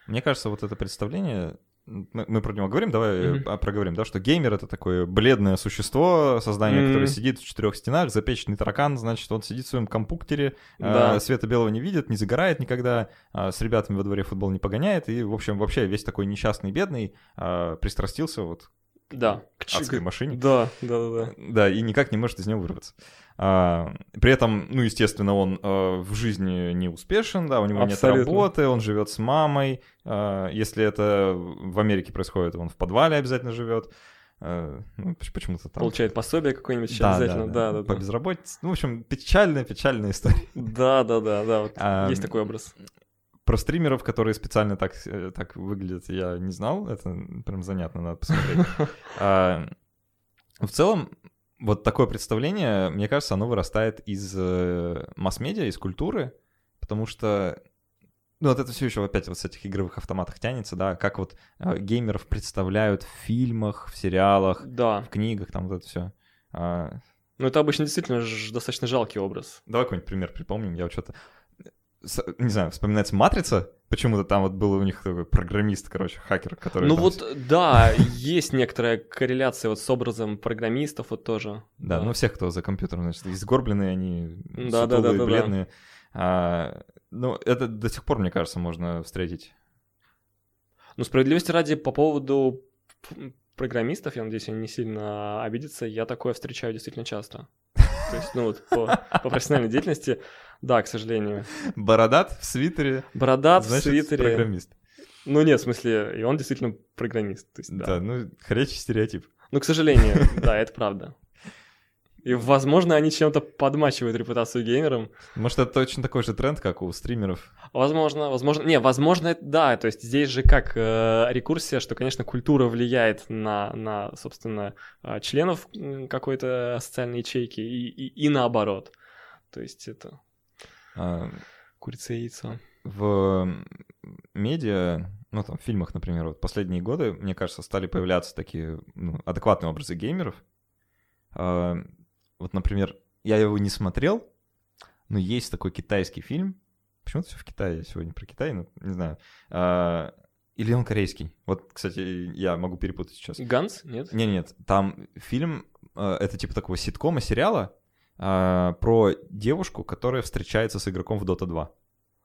Мне кажется, вот это представление, мы, мы про него говорим, давай э, а, проговорим, да, что геймер — это такое бледное существо, создание, которое Мгм. сидит в четырех стенах, запеченный таракан, значит, он сидит в своем компьютере, Да. а, света белого не видит, не загорает никогда, а, с ребятами во дворе футбол не погоняет, и, в общем, вообще весь такой несчастный, бедный а, пристрастился вот Да. к адской машине. Да, да, да, да. Да, и никак не может из него вырваться. А, при этом, ну, естественно, он а, в жизни не успешен, да, у него Абсолютно. нет работы, он живет с мамой. а, если это в Америке происходит, он в подвале обязательно живет. А, ну, поч- почему-то там. Получает пособие какое-нибудь Да, обязательно. Да, да, По да. безработице. Ну, в общем, печальная, печальная история. Да, да, да, да. Вот А, есть такой образ. Про стримеров, которые специально так, э, так выглядят, я не знал. Это прям занятно, надо посмотреть. *laughs* А, В целом, вот такое представление, мне кажется, оно вырастает из э, масс-медиа, из культуры, потому что ну, вот это все еще опять вот с этих игровых автоматов тянется, да, как вот э, геймеров представляют в фильмах, в сериалах, Да. в книгах, там вот это все. Но это обычно действительно ж- достаточно жалкий образ. Давай какой-нибудь пример припомним, я вот что-то... Не знаю, вспоминается «Матрица», почему-то там вот был у них такой программист, короче, хакер, который... Ну там вот, да, есть некоторая корреляция вот с образом программистов вот тоже. Да, ну всех, кто за компьютером, значит, изгорбленные они, Да, да, сутулые, да, да, да. бледные. А, ну, это до сих пор, мне кажется, можно встретить. Ну, справедливости ради, по поводу программистов, я надеюсь, они не сильно обидятся, я такое встречаю действительно часто. То есть, ну вот, по, по профессиональной деятельности, да, к сожалению. Бородат в свитере, Бородат в значит, свитере. программист. Ну нет, в смысле, и он действительно программист. То есть, Да. да. ну, горячий стереотип. Ну, к сожалению, *laughs* да, это правда. И, возможно, они чем-то подмачивают репутацию геймерам. Может, это точно такой же тренд, как у стримеров. Возможно, возможно... Не, возможно, это- да, то есть здесь же как э, рекурсия, что, конечно, культура влияет на, на собственно, э, членов какой-то социальной ячейки и, и, и наоборот. То есть это курица и яйцо. в медиа, ну, там, в фильмах, например, вот последние годы, мне кажется, стали появляться такие ну, адекватные образы геймеров. А, Вот, например, я его не смотрел, но есть такой китайский фильм. Почему-то все в Китае сегодня про Китай, ну, не знаю. А, Или он корейский. Вот, кстати, я могу перепутать сейчас. Ганс? Нет? Не, нет, там фильм, э, это типа такого ситкома, сериала э, про девушку, которая встречается с игроком в Dota 2.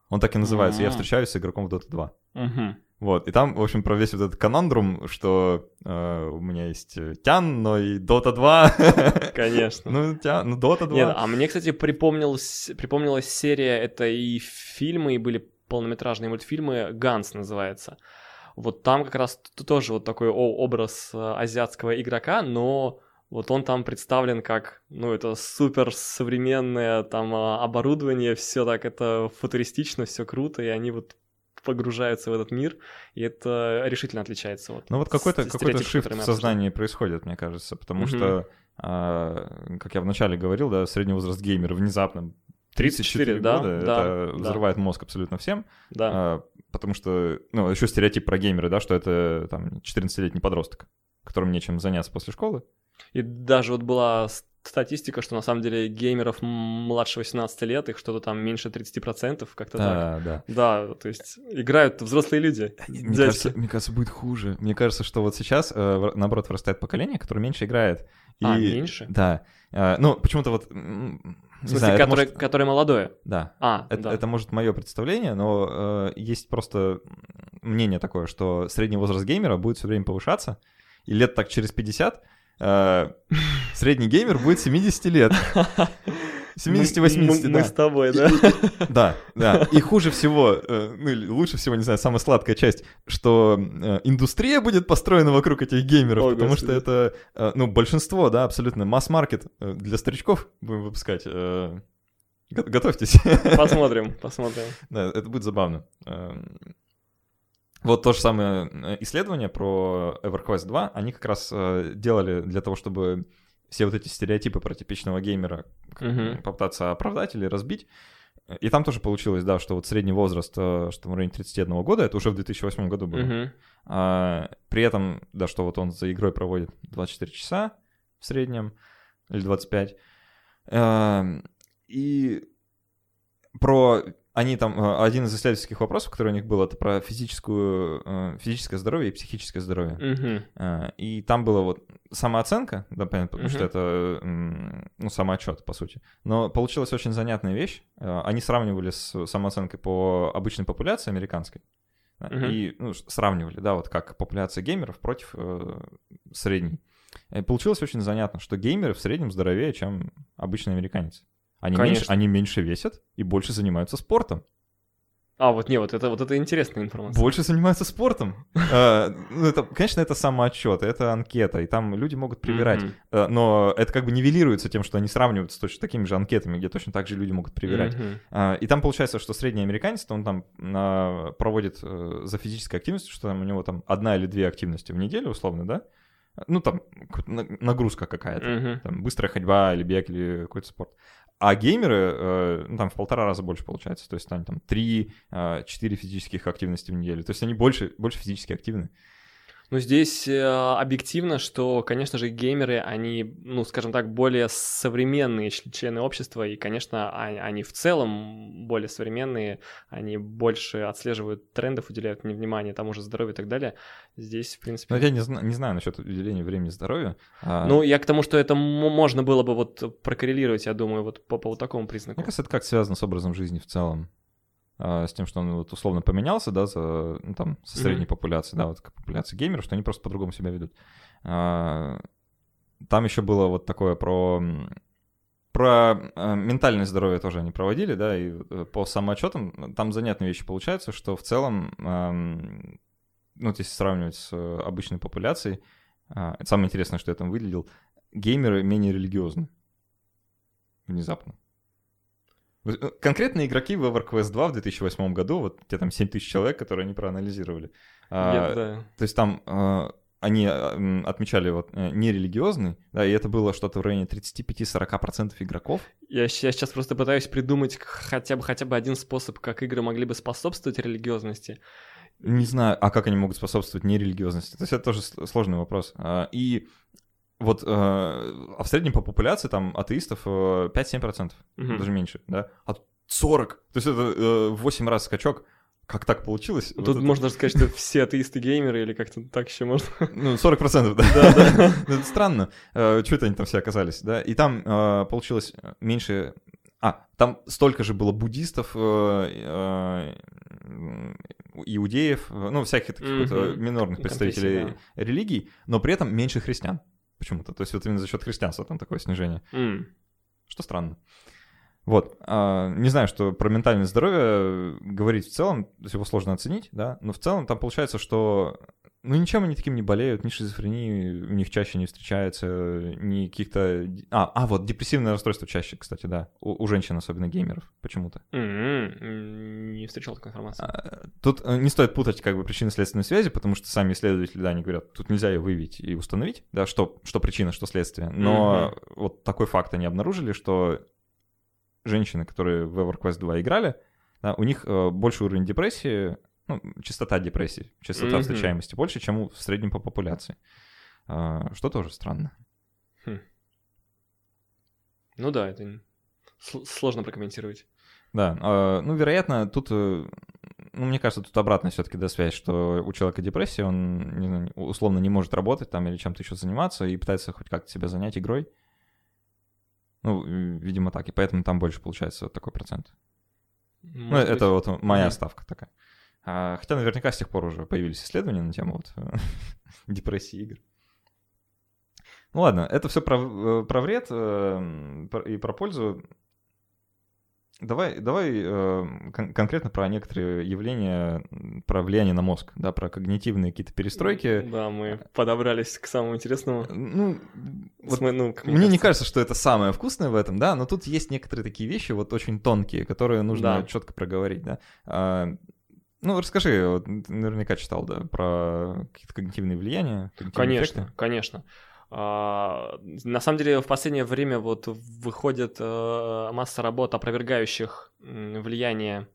Он так и называется, я А. встречаюсь с игроком в Dota 2. Мгм. Вот, и там, в общем, про весь вот этот конандрум, что э, у меня есть э, Тян, но и Dota 2. *laughs* Конечно. Ну, Тян, ну, Dota 2. Нет, а мне, кстати, припомнилась, припомнилась серия, это и фильмы, и были полнометражные мультфильмы, «Ганс» называется. Вот там как раз тоже вот такой образ э, азиатского игрока, но вот он там представлен как, ну, это супер современное там а, оборудование, все так это футуристично, все круто, и они вот погружаются в этот мир, и это решительно отличается. Вот, Ну вот какой-то с- какой стереотип, шифт в сознании происходит, мне кажется, потому Мгм. что, а, как я вначале говорил, да, средний возраст геймера внезапно 34, да, года, да, это да. взрывает мозг абсолютно всем, Да. а, потому что, ну, еще стереотип про геймера, да, что это там 14-летний подросток, которым нечем заняться после школы. И даже вот была статистика, что на самом деле геймеров младше 18 лет, их что-то там меньше 30%, как-то Да, так. да. Да, то есть играют взрослые люди. Мне дядьки. кажется, мне кажется, будет хуже. Мне кажется, что вот сейчас, э, наоборот, вырастает поколение, которое меньше играет. А, меньше? Да. Э, Ну, почему-то вот... В смысле, знаю, которое, может- которое молодое. Да. А, Это, да. это может мое представление, но э, есть просто мнение такое, что средний возраст геймера будет все время повышаться, и лет так через 50 э, средний геймер будет 70 лет. *laughs* 70-80, Мы- мы, да. с тобой, да? Да, да. И хуже всего, э, ну или лучше всего, не знаю, самая сладкая часть, что э, индустрия будет построена вокруг этих геймеров, потому что это, э, ну, большинство, да, абсолютно масс-маркет э, для старичков будем выпускать. э, го- Готовьтесь. Посмотрим, посмотрим. *laughs* Да, это будет забавно. Вот то же самое э, исследование про EverQuest 2, они как раз э, делали для того, чтобы все вот эти стереотипы про типичного геймера Мгм. попытаться оправдать или разбить. И там тоже получилось, да, что вот средний возраст, э, что в районе 31 года, это уже в 2008 году было. Мгм. А, при этом, да, что вот он за игрой проводит 24 часа в среднем, или 25. Эм, И про... Они там... э, Один из исследовательских вопросов, который у них был, это про физическую, э, физическое здоровье и психическое здоровье. Э, И там была вот самооценка, да, понятно, потому что Мгм. это, ну, самоотчет, по сути. Но получилась очень занятная вещь. Они сравнивали с самооценкой по обычной популяции американской. да, Мгм. И ну, сравнивали, да, вот как популяция геймеров против э, средней. И получилось очень занятно, что геймеры в среднем здоровее, чем обычный американец. Они меньше, они меньше весят и больше занимаются спортом. А, вот не, вот это, вот это интересная информация. Больше занимаются спортом. *laughs* Э, ну, это, конечно, это самоотчет, это анкета, и там люди могут привирать. Э, Но это как бы нивелируется тем, что они сравниваются с точно такими же анкетами, где точно так же люди могут привирать. А, И там получается, что средний американец, то он там проводит э, за физической активностью, что там у него там одна или две активности в неделю, условно, да? Ну, там нагрузка какая-то. Там быстрая ходьба или бег или какой-то спорт. А геймеры, э, ну, там в полтора раза больше получается. То есть там, там 3-4 физических активности в неделю. То есть они больше, больше физически активны. Ну, здесь э, объективно, что, конечно же, геймеры, они, ну, скажем так, более современные чл- члены общества, и, конечно, а- они в целом более современные, они больше отслеживают трендов, уделяют внимание тому же здоровью и так далее. Здесь, в принципе... Но я не, зна- не знаю насчет уделения времени здоровью. а, Ну, я к тому, что это можно было бы вот прокоррелировать, я думаю, вот по, по вот такому признаку. Мне кажется, это как связано с образом жизни в целом. А, С тем, что он вот условно поменялся, да, за, ну, там, со средней Мгм. популяцией, да, вот как популяция геймеров, что они просто по-другому себя ведут. А, Там еще было вот такое про... Про э, ментальное здоровье тоже они проводили, да, и э, по самоотчетам там занятные вещи получаются, что в целом, ну, если сравнивать с э, обычной популяцией, а, самое интересное, что я там выделил, геймеры менее религиозны. Внезапно. Э, Конкретно игроки в EverQuest 2 в 2008 году, вот те там 7 тысяч человек, которые они проанализировали. А, Я- да. То есть там э, они м, отмечали вот э, нерелигиозный, да, и это было что-то в районе 35-40% игроков. Я, я сейчас просто пытаюсь придумать хотя бы, хотя бы один способ, как игры могли бы способствовать религиозности. Не знаю, а как они могут способствовать нерелигиозности? То есть это тоже сложный вопрос. А, И вот, э, а в среднем по популяции там атеистов э, 5-7%, Мгм. даже меньше, да? А тут 40! То есть это э, в 8 раз скачок. Как так получилось? Вот Тут это- можно даже сказать, *laughs* что все атеисты геймеры, или как-то так еще можно. Ну, 40%, да. Да, да. Ну, Это странно. Э, Чё это они там все оказались, да? И там э, получилось меньше... А, там столько же было буддистов, э, иудеев, ну, всяких таких вот Мгм. минорных представителей Конфессий, религий, но при этом меньше христиан почему-то. То есть вот именно за счет христианства там такое снижение, М. что странно. Вот, а, не знаю, что про ментальное здоровье говорить в целом, то есть его сложно оценить, да, но в целом там получается, что ну ничем они таким не болеют, ни шизофрении у них чаще не встречается, ни каких-то... А, а вот депрессивное расстройство чаще, кстати, да, у, у женщин, особенно геймеров, почему-то. М, Не встречал такой информации. А, Тут э, не стоит путать как бы причинно-следственные связи, потому что сами исследователи, да, они говорят, тут нельзя ее выявить и установить, да, что, что причина, что следствие. Но вот такой факт они обнаружили, что женщины, которые в EverQuest 2 играли, да, у них э, больше уровень депрессии, ну, частота депрессии, частота Мгм. встречаемости больше, чем у- в среднем по популяции. А, Что тоже странно. Хм. Ну да, это сложно прокомментировать. Да, э, ну, вероятно, тут, э, ну, мне кажется, тут обратная все-таки да, связь, что у человека депрессия, он не знаю, условно не может работать там или чем-то еще заниматься и пытается хоть как-то себя занять игрой. Ну, видимо, так, и поэтому там больше получается вот такой процент. Ну, Может это быть. вот моя ставка такая. А, хотя наверняка с тех пор уже появились исследования на тему вот *laughs* депрессии игр. Ну ладно, это все про, э, про вред э, про- и про пользу. Давай, давай э, кон- конкретно про некоторые явления, про влияние на мозг, да, про когнитивные какие-то перестройки. Да, мы подобрались к самому интересному. Ну, вот См- ну, как мне не кажется, что это самое вкусное в этом, да, но тут есть некоторые такие вещи, вот очень тонкие, которые нужно Да. четко проговорить, да. А, ну, расскажи, вот, наверняка читал, да, про какие-то когнитивные влияния. когнитивные Конечно, эффекты. конечно. А, на самом деле в последнее время вот выходит э, масса работ, опровергающих влияние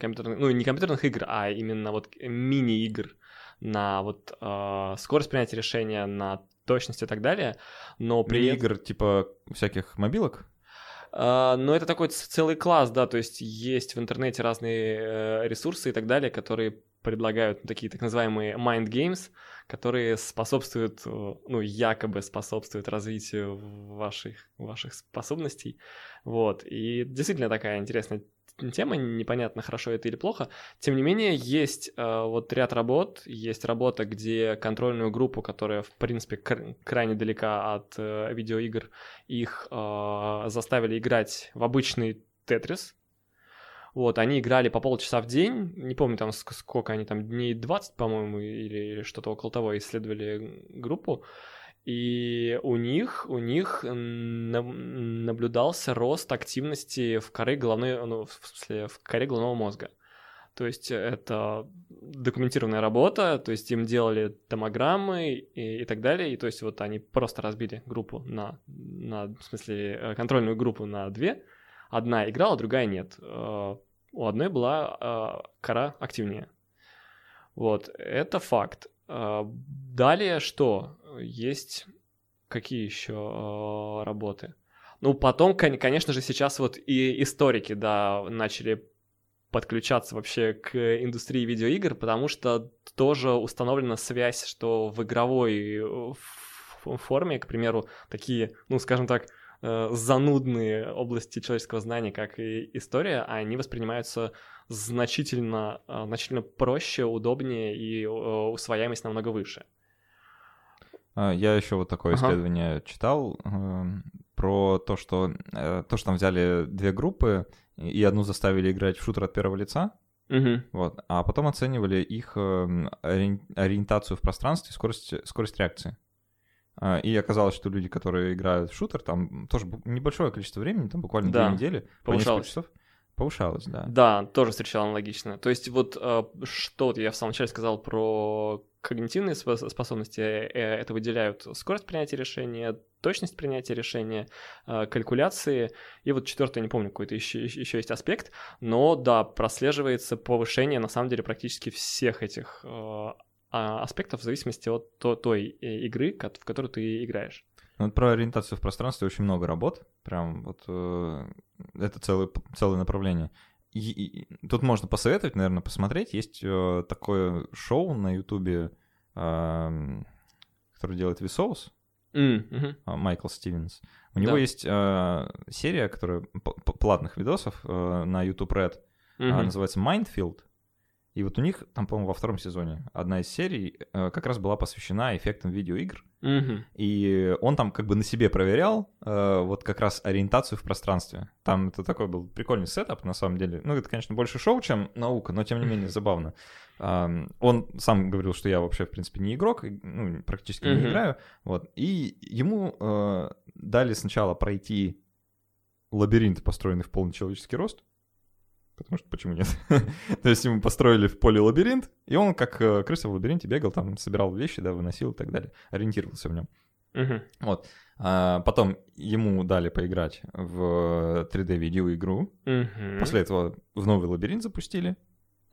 компьютерных, ну не компьютерных игр, а именно вот мини-игр на вот э, скорость принятия решения, на точность и так далее. Но при. Игр типа всяких мобилок. А, Но это такой целый класс, да, то есть есть в интернете разные э, ресурсы и так далее, которые предлагают такие так называемые mind games, которые способствуют, э, ну, якобы способствуют развитию ваших, ваших способностей. Вот. И действительно такая интересная тема, непонятно, хорошо это или плохо. Тем не менее, есть э, вот ряд работ, есть работа, где контрольную группу, которая, в принципе, кр- крайне далека от э, видеоигр, их э, заставили играть в обычный Тетрис. Вот, они играли по полчаса в день, не помню там ск- сколько они там, дней 20, по-моему, или что-то около того, исследовали группу. И у них, у них наблюдался рост активности в коре головной, ну, в смысле, в коре головного мозга. То есть это документированная работа, то есть им делали томограммы и, и так далее, и то есть вот они просто разбили группу на, на, в смысле, э, контрольную группу на две, одна играла, другая нет. Э, У одной была э, кора активнее. Вот, это факт. Далее что? Есть какие еще э, работы? Ну, потом, кон- конечно же, сейчас вот и историки, да, начали подключаться вообще к индустрии видеоигр, потому что тоже установлена связь, что в игровой э, форме, к примеру, такие, ну, скажем так, э, занудные области человеческого знания, как и история, они воспринимаются значительно, значительно проще, удобнее и усвояемость намного выше. А, Я еще вот такое Ага. исследование читал эм, про то, что э, то, что там взяли две группы и одну заставили играть в шутер от первого лица, Мгм. вот, а потом оценивали их эм, ори- ориентацию в пространстве, скорость, скорость реакции. А, И оказалось, что люди, которые играют в шутер, там тоже небольшое количество времени, там буквально Да, две недели, по несколько часов, повышалось, да. Да, тоже встречал аналогично. То есть вот э, что я в самом начале сказал про когнитивные спо- способности, э, это выделяют скорость принятия решения, точность принятия решения, э, калькуляции, и вот четвертый, не помню, какой-то еще, еще есть аспект, но да, прослеживается повышение на самом деле практически всех этих а- аспектов в зависимости от то- той игры, в которую ты играешь. Ну, вот про ориентацию в пространстве очень много работ. Прям вот э, это целое, целое направление. И, и- тут можно посоветовать, наверное, посмотреть. Есть э, такое шоу на Ютубе, эм, которое делает Vsauce, мгм. а, Майкл Стивенс. У него Да. есть э, серия, которая платных видосов э, на YouTube Red, а, Мгм. называется Mind Field. И вот у них, там, по-моему, во втором сезоне одна из серий э, как раз была посвящена эффектам видеоигр. Мгм. И он там как бы на себе проверял э, вот как раз ориентацию в пространстве. Там это такой был прикольный setup, на самом деле. Ну, это, конечно, больше шоу, чем наука, но тем не менее забавно. Ам, Он сам говорил, что я вообще, в принципе, не игрок, ну, практически не Мгм. играю. Вот. И ему э, дали сначала пройти лабиринт, построенный в полный человеческий рост. Потому что почему нет? *laughs* То есть ему построили в поле лабиринт, и он как э, крыса в лабиринте бегал, там собирал вещи, да, выносил и так далее, ориентировался в нем. Вот. А потом ему дали поиграть в 3D-видеоигру. Мгм. После этого в новый лабиринт запустили,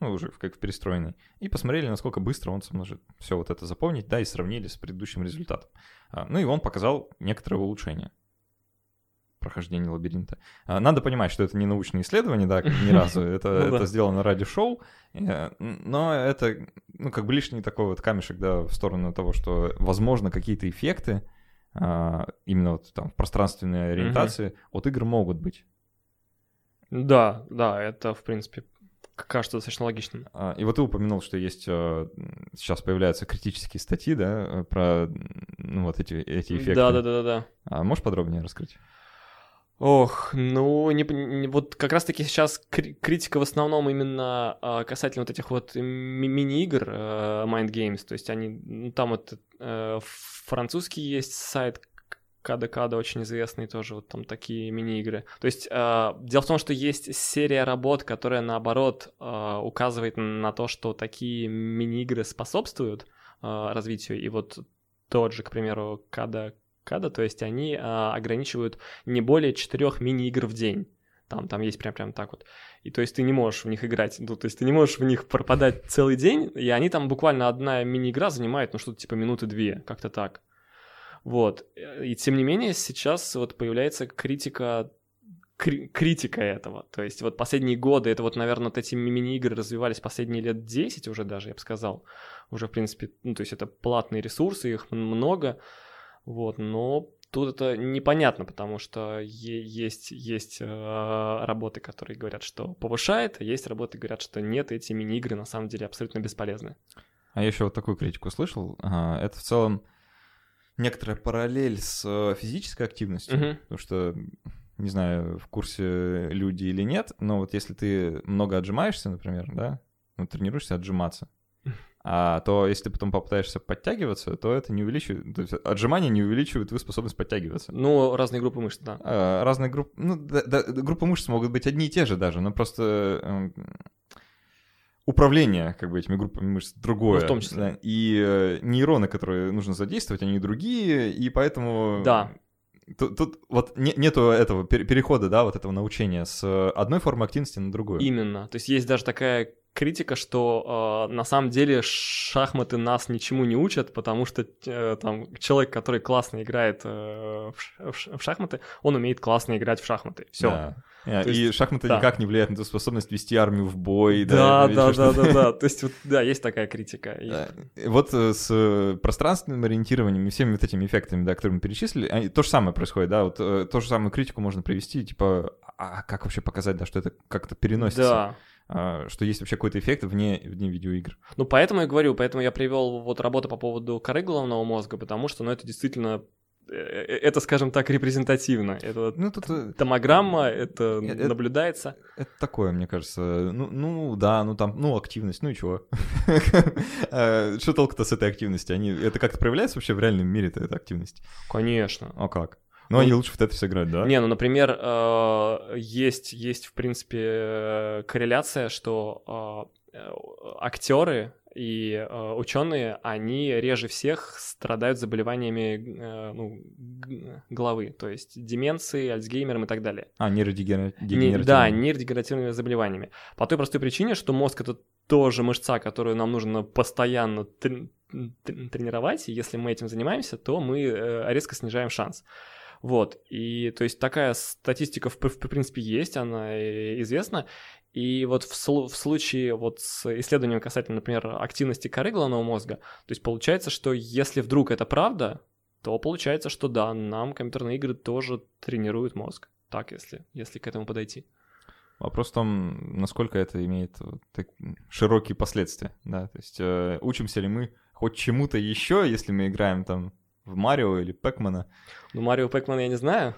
ну, уже как в перестроенный, и посмотрели, насколько быстро он сможет все вот это запомнить, да, и сравнили с предыдущим результатом. А, ну и он показал некоторое улучшение. Прохождения лабиринта. А, надо понимать, что это не научное исследование, да, ни разу. *laughs* Это, Ну это сделано ради шоу, э, но это, ну, как бы лишний такой вот камешек, да, в сторону того, что, возможно, какие-то эффекты, а, именно вот там в пространственной ориентации от игр могут быть. Да, да, это, в принципе, кажется достаточно логичным. А, И вот ты упомянул, что есть э, сейчас появляются критические статьи, да, э, про ну, вот эти, эти эффекты. Да, да, да, да, да. А можешь подробнее раскрыть? Ох, ну, не, не- вот как раз-таки сейчас кри- критика в основном именно а, касательно вот этих вот ми- мини-игр э, Mind Games, то есть они, ну, там вот э, французский есть сайт Када Када очень известный тоже, вот там такие мини-игры. То есть э, дело в том, что есть серия работ, которая наоборот э, указывает на то, что такие мини-игры способствуют э, развитию, и вот тот же, к примеру, Када Када, то есть они э, ограничивают не более четырех мини-игр в день. Там, там есть прям, прям так вот. И то есть ты не можешь в них играть, ну, то есть ты не можешь в них пропадать целый день, и они там буквально одна мини-игра занимает, ну, что-то типа минуты-две, как-то так. Вот. И тем не менее сейчас вот появляется критика кри- критика этого. То есть вот последние годы, это вот, наверное, вот эти ми- мини-игры развивались последние лет 10 уже даже, я бы сказал. Уже, в принципе, ну, то есть это платные ресурсы, их много. Вот, но тут это непонятно, потому что есть, есть э, работы, которые говорят, что повышает, а есть работы, говорят, что нет, эти мини-игры на самом деле абсолютно бесполезны. А я еще вот такую критику слышал. Ага, Это в целом некоторая параллель с э, физической активностью, Мгм. потому что не знаю, в курсе люди или нет, но вот если ты много отжимаешься, например, да, ну, тренируешься отжиматься, а то если ты потом попытаешься подтягиваться, то это не увеличивает, то есть отжимания не увеличивают твою способность подтягиваться. Ну, разные группы мышц, да. А, Разные группы, ну, да- да, группы мышц могут быть одни и те же даже, но просто эм, управление, как бы, этими группами мышц другое. Ну, в том числе. да. И э, нейроны, которые нужно задействовать, они другие, и поэтому... Да. Тут, тут вот не- нету этого пер- перехода, да, вот этого научения с одной формы активности на другую. Именно. То есть есть даже такая критика, что э, на самом деле шахматы нас ничему не учат, потому что э, там человек, который классно играет э, в, в в шахматы, он умеет классно играть в шахматы. Все. Да. А, То и есть, шахматы да. никак не влияют на твою способность вести армию в бой. Да, да, да, что-то. да, да. То есть вот, да, есть такая критика. Да. И Вот э, с э, пространственным ориентированием и всеми вот этими эффектами, да, которые мы перечислили, они- то же самое происходит, да, вот э, то же самую критику можно привести, типа, а как вообще показать, да, что это как-то переносится, Да. А, что есть вообще какой-то эффект вне, вне видеоигр. Ну, поэтому я говорю, поэтому я привел вот работу по поводу коры головного мозга, потому что, ну, это действительно, э, э, это, скажем так, репрезентативно. Это Ну, тут э, томограмма, это Э, э, наблюдается. это такое, мне кажется, ну, ну, да, ну, там, ну, активность, ну и чего? Э, *laughs* Что толку-то с этой активности? Они, это как-то проявляется вообще в реальном мире-то, эта активность? Конечно. А как? Ну, Ну, они лучше в Тетрис играть, да? Не, ну, например, э, есть, есть, в принципе, э, корреляция, что актеры и ученые, они реже всех страдают заболеваниями э, ну, головы, то есть деменцией, альцгеймером и так далее. А, Не- нейродегенеративные. да, нейродегенеративными заболеваниями. По той простой причине, что мозг это тоже мышца, которую нам нужно постоянно трен- трен- тренировать, и если мы этим занимаемся, то мы э, резко снижаем шанс. Вот, и то есть такая статистика в, в принципе есть, она э, известна, и вот в, в случае вот с исследованием касательно, например, активности коры головного мозга, то есть получается, что если вдруг это правда, то получается, что да, нам компьютерные игры тоже тренируют мозг. Так, если, если к этому подойти. Вопрос в том, насколько это имеет так- широкие последствия, да, то есть э, учимся ли мы хоть чему-то еще, если мы играем там в Марио или Пэкмана. Ну, Марио Пэкман я не знаю.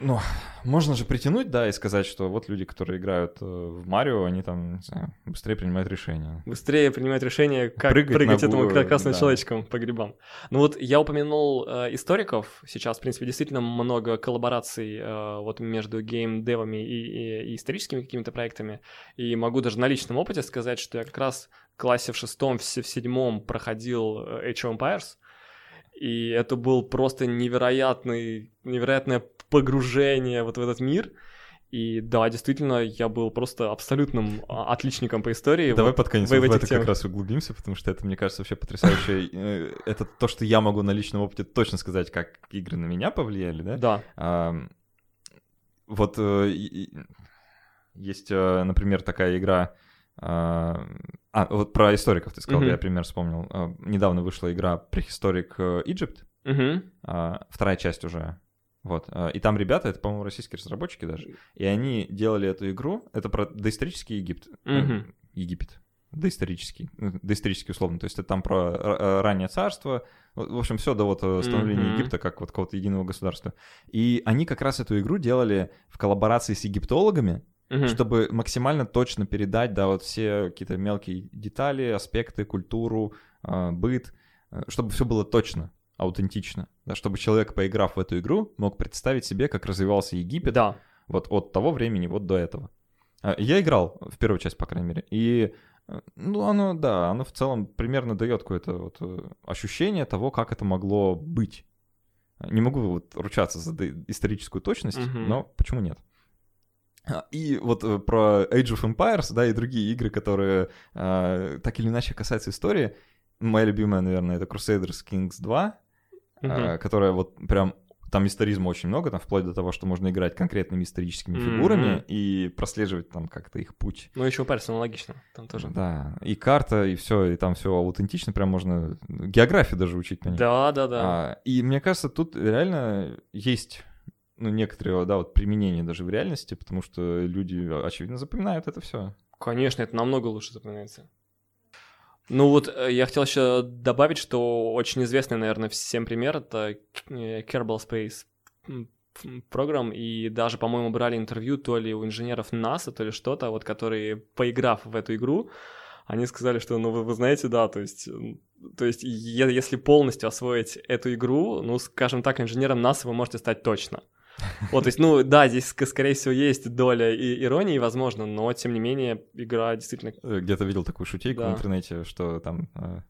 Ну, можно же притянуть, да, и сказать, что вот люди, которые играют э, в Марио, они там, знаю, быстрее принимают решения. Быстрее принимать решение, как Прыгать прыгать, этому гу- красным да. человечком по грибам. Ну вот я упомянул э, историков. Сейчас, в принципе, действительно много коллабораций э, вот между геймдевами и, и- и историческими какими-то проектами. И могу даже на личном опыте сказать, что я как раз в классе в шестом, в седьмом проходил э, Age of Empires. И это был просто невероятный, невероятное погружение вот в этот мир. И да, действительно, я был просто абсолютным а, отличником по истории. Давай вот под конец в- в в это как раз углубимся, потому что это, мне кажется, вообще потрясающе. Э, Это то, что я могу на личном опыте точно сказать, как игры на меня повлияли, да? Да. Вот э, есть, э, например, такая игра... А, а, вот про историков ты сказал, Мгм. я пример вспомнил. А, Недавно вышла игра Prehistoric э, Egypt, а, вторая часть уже. Вот. И там ребята, это, по-моему, российские разработчики даже, и они делали эту игру, это про доисторический Египет. э, Мгм. Египет. Доисторический. ну, Доисторический условно. То есть это там про р- э, раннее царство. В общем, все до вот э, становления Мгм. Египта как вот какого-то единого государства. И они как раз эту игру делали в коллаборации с египтологами, Мгм. чтобы максимально точно передать, да, вот все какие-то мелкие детали, аспекты, культуру, э, быт, э, чтобы все было точно, аутентично, да, чтобы человек, поиграв в эту игру, мог представить себе, как развивался Египет Да. вот от того времени вот до этого. А, Я играл в первую часть, по крайней мере, и э, ну, оно, да, оно в целом примерно дает какое-то вот э, ощущение того, как это могло быть. Не могу вот ручаться за историческую точность, Мгм. но почему нет? А, И вот э, про Age of Empires, да, и другие игры, которые э, так или иначе касаются истории. Моя любимая, наверное, это Crusaders Kings 2, Мгм. э, которая вот прям там историзма очень много, там вплоть до того, что можно играть конкретными историческими Мгм. фигурами и прослеживать там как-то их путь. Ну, еще Парис аналогично. Там тоже. Да, и карта, и все, и там все аутентично, прям можно географию даже учить по ней. Да, да, да. А, и мне кажется, тут реально есть ну, некоторые, да, вот применения даже в реальности, потому что люди, очевидно, запоминают это все. Конечно, это намного лучше запоминается. Ну вот, э, я хотел еще добавить, что очень известный, наверное, всем пример — это э, Kerbal Space программ, и даже, по-моему, брали интервью то ли у инженеров НАСА, то ли что-то, вот, которые, поиграв в эту игру, они сказали, что, ну, вы, вы знаете, да, то есть, то есть, если полностью освоить эту игру, ну, скажем так, инженером НАСА вы можете стать точно. Вот, то есть, ну, да, здесь, ск- скорее всего, есть доля и иронии, возможно, но, тем не менее, игра действительно... Э, Где-то видел такую шутейку Да. в интернете, что там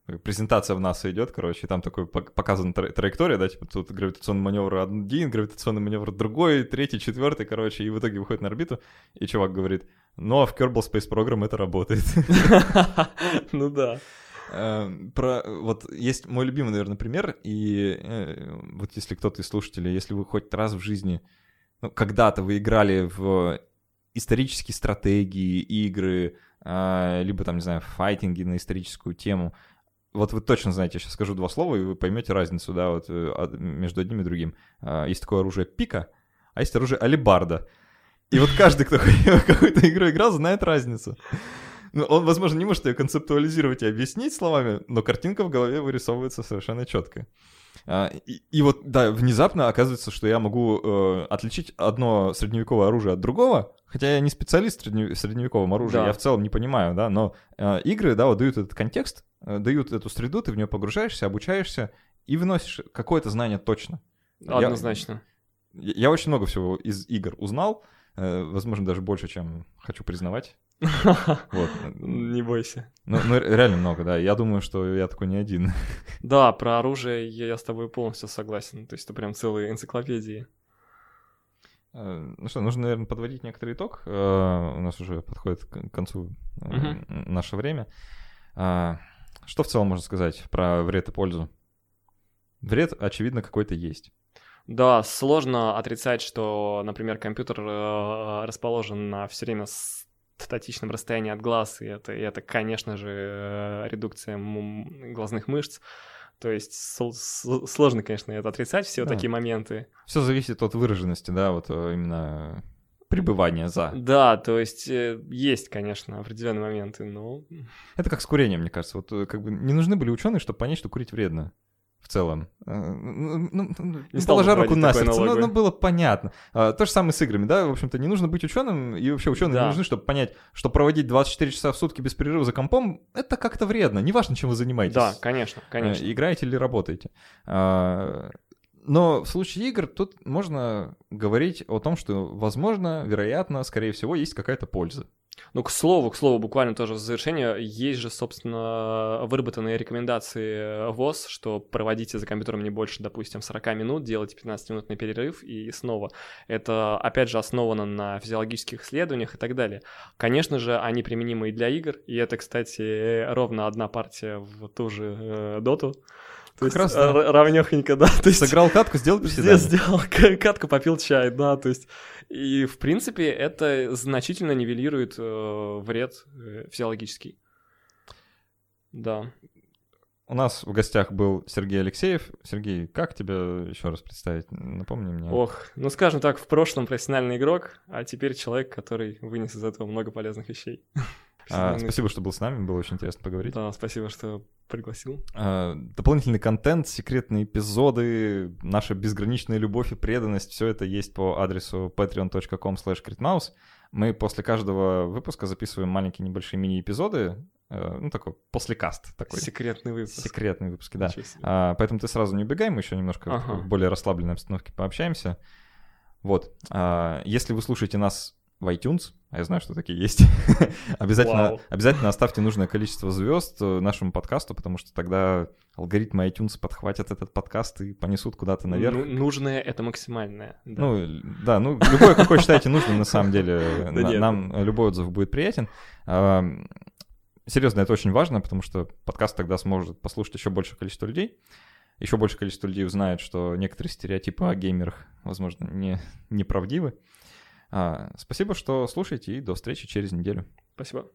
э, презентация в НАСА идет, короче, и там такой пок- показана тра- траектория, да, типа тут гравитационный маневр один, гравитационный маневр другой, третий, четвертый, короче, и в итоге выходит на орбиту, и чувак говорит, ну а в Kerbal Space Program это работает. *laughs* Ну да. Э, Про вот есть мой любимый, наверное, пример, и э, вот если кто-то из слушателей, если вы хоть раз в жизни, ну, когда-то вы играли в исторические стратегии, игры, а, либо там, не знаю, файтинги на историческую тему, вот вы точно знаете, я сейчас скажу два слова, и вы поймете разницу, да, вот э, между одним и другим. А, Есть такое оружие пика, а есть оружие алибарда. И вот каждый, кто *laughs* какую-то игру играл, знает разницу. Ну, он, возможно, не может ее концептуализировать и объяснить словами, но картинка в голове вырисовывается совершенно четко. А, И, и вот, да, внезапно оказывается, что я могу э, отличить одно средневековое оружие от другого, хотя я не специалист в средне- средневековом оружии, Да. я в целом не понимаю, да, но э, игры, да, вот дают этот контекст, э, дают эту среду, ты в нее погружаешься, обучаешься и выносишь какое-то знание точно. Однозначно. Я, я очень много всего из игр узнал, э, возможно, даже больше, чем хочу признавать. Вот. Не бойся. Ну, ну, реально много, да. Я думаю, что я такой не один. Да, про оружие я, с тобой полностью согласен. То есть это прям целые энциклопедии. Э, Ну что, нужно, наверное, подводить некоторый итог. Э, У нас уже подходит к концу э, наше время. Что в целом можно сказать про вред и пользу? Вред, очевидно, какой-то есть. Да, сложно отрицать, что, например, компьютер расположен на все время статичном расстоянии от глаз, и это, и это конечно же, э, редукция глазных мышц. То есть сложно, конечно, это отрицать, все Да. такие моменты. Все зависит от выраженности, да, вот э, именно пребывания за. Да, то есть э, есть, конечно, определенные моменты, но... Это как с курением, мне кажется. Вот как бы не нужны были ученые, чтобы понять, что курить вредно. В целом. Э, Ну, ну, ну, Не стал бы положа руку на сердце, ну, аналог, ну, было понятно. А, То же самое с играми, да, в общем-то, не нужно быть ученым, и вообще ученые Да. не нужны, чтобы понять, что проводить 24 часа в сутки без перерыва за компом, это как-то вредно, неважно, чем вы занимаетесь. Да, конечно, конечно. Э, Играете или работаете. А, Но в случае игр тут можно говорить о том, что, возможно, вероятно, скорее всего, есть какая-то польза. Ну, к слову, к слову, буквально тоже в завершение, есть же, собственно, выработанные рекомендации ВОЗ, что проводите за компьютером не больше, допустим, 40 минут, делайте 15-минутный перерыв и снова. Это, опять же, основано на физиологических исследованиях и так далее. Конечно же, они применимы и для игр, и это, кстати, ровно одна партия в ту же э, доту. То Как есть раз, да. р- равнёхонько, да. То есть Сыграл катку, сделал приседание. сделал *laughs* катку, попил чай, да, то есть и в принципе это значительно нивелирует э, вред э, физиологический. Да. У нас в гостях был Сергей Алексеев. Сергей, как тебя еще раз представить? Напомни мне. Ох, ну скажем так, в прошлом профессиональный игрок, а теперь человек, который вынес из этого много полезных вещей. *laughs* А, спасибо, что был с нами, было очень интересно поговорить. Да, спасибо, что пригласил. А, дополнительный контент, секретные эпизоды, наша безграничная любовь и преданность, все это есть по адресу patreon.com slash Мы после каждого выпуска записываем маленькие небольшие мини-эпизоды, э, ну такой послекаст такой. Секретный выпуск. Секретные выпуски, да. А, поэтому ты сразу не убегай, мы еще немножко в Ага. такой более расслабленной обстановке пообщаемся. Вот. А, если вы слушаете нас в iTunes, а я знаю, что такие есть, *laughs* обязательно, обязательно оставьте нужное количество звезд э, нашему подкасту, потому что тогда алгоритмы iTunes подхватят этот подкаст и понесут куда-то наверх. Ну, нужное — это максимальное. да. Ну, да, ну, любой, какой считаете нужным, на самом деле, *laughs* на- нам любой отзыв будет приятен. А, Серьезно, это очень важно, потому что подкаст тогда сможет послушать еще большее количество людей. Еще большее количество людей узнает, что некоторые стереотипы о геймерах, возможно, не, неправдивы. А, Спасибо, что слушаете, и до встречи через неделю. Спасибо.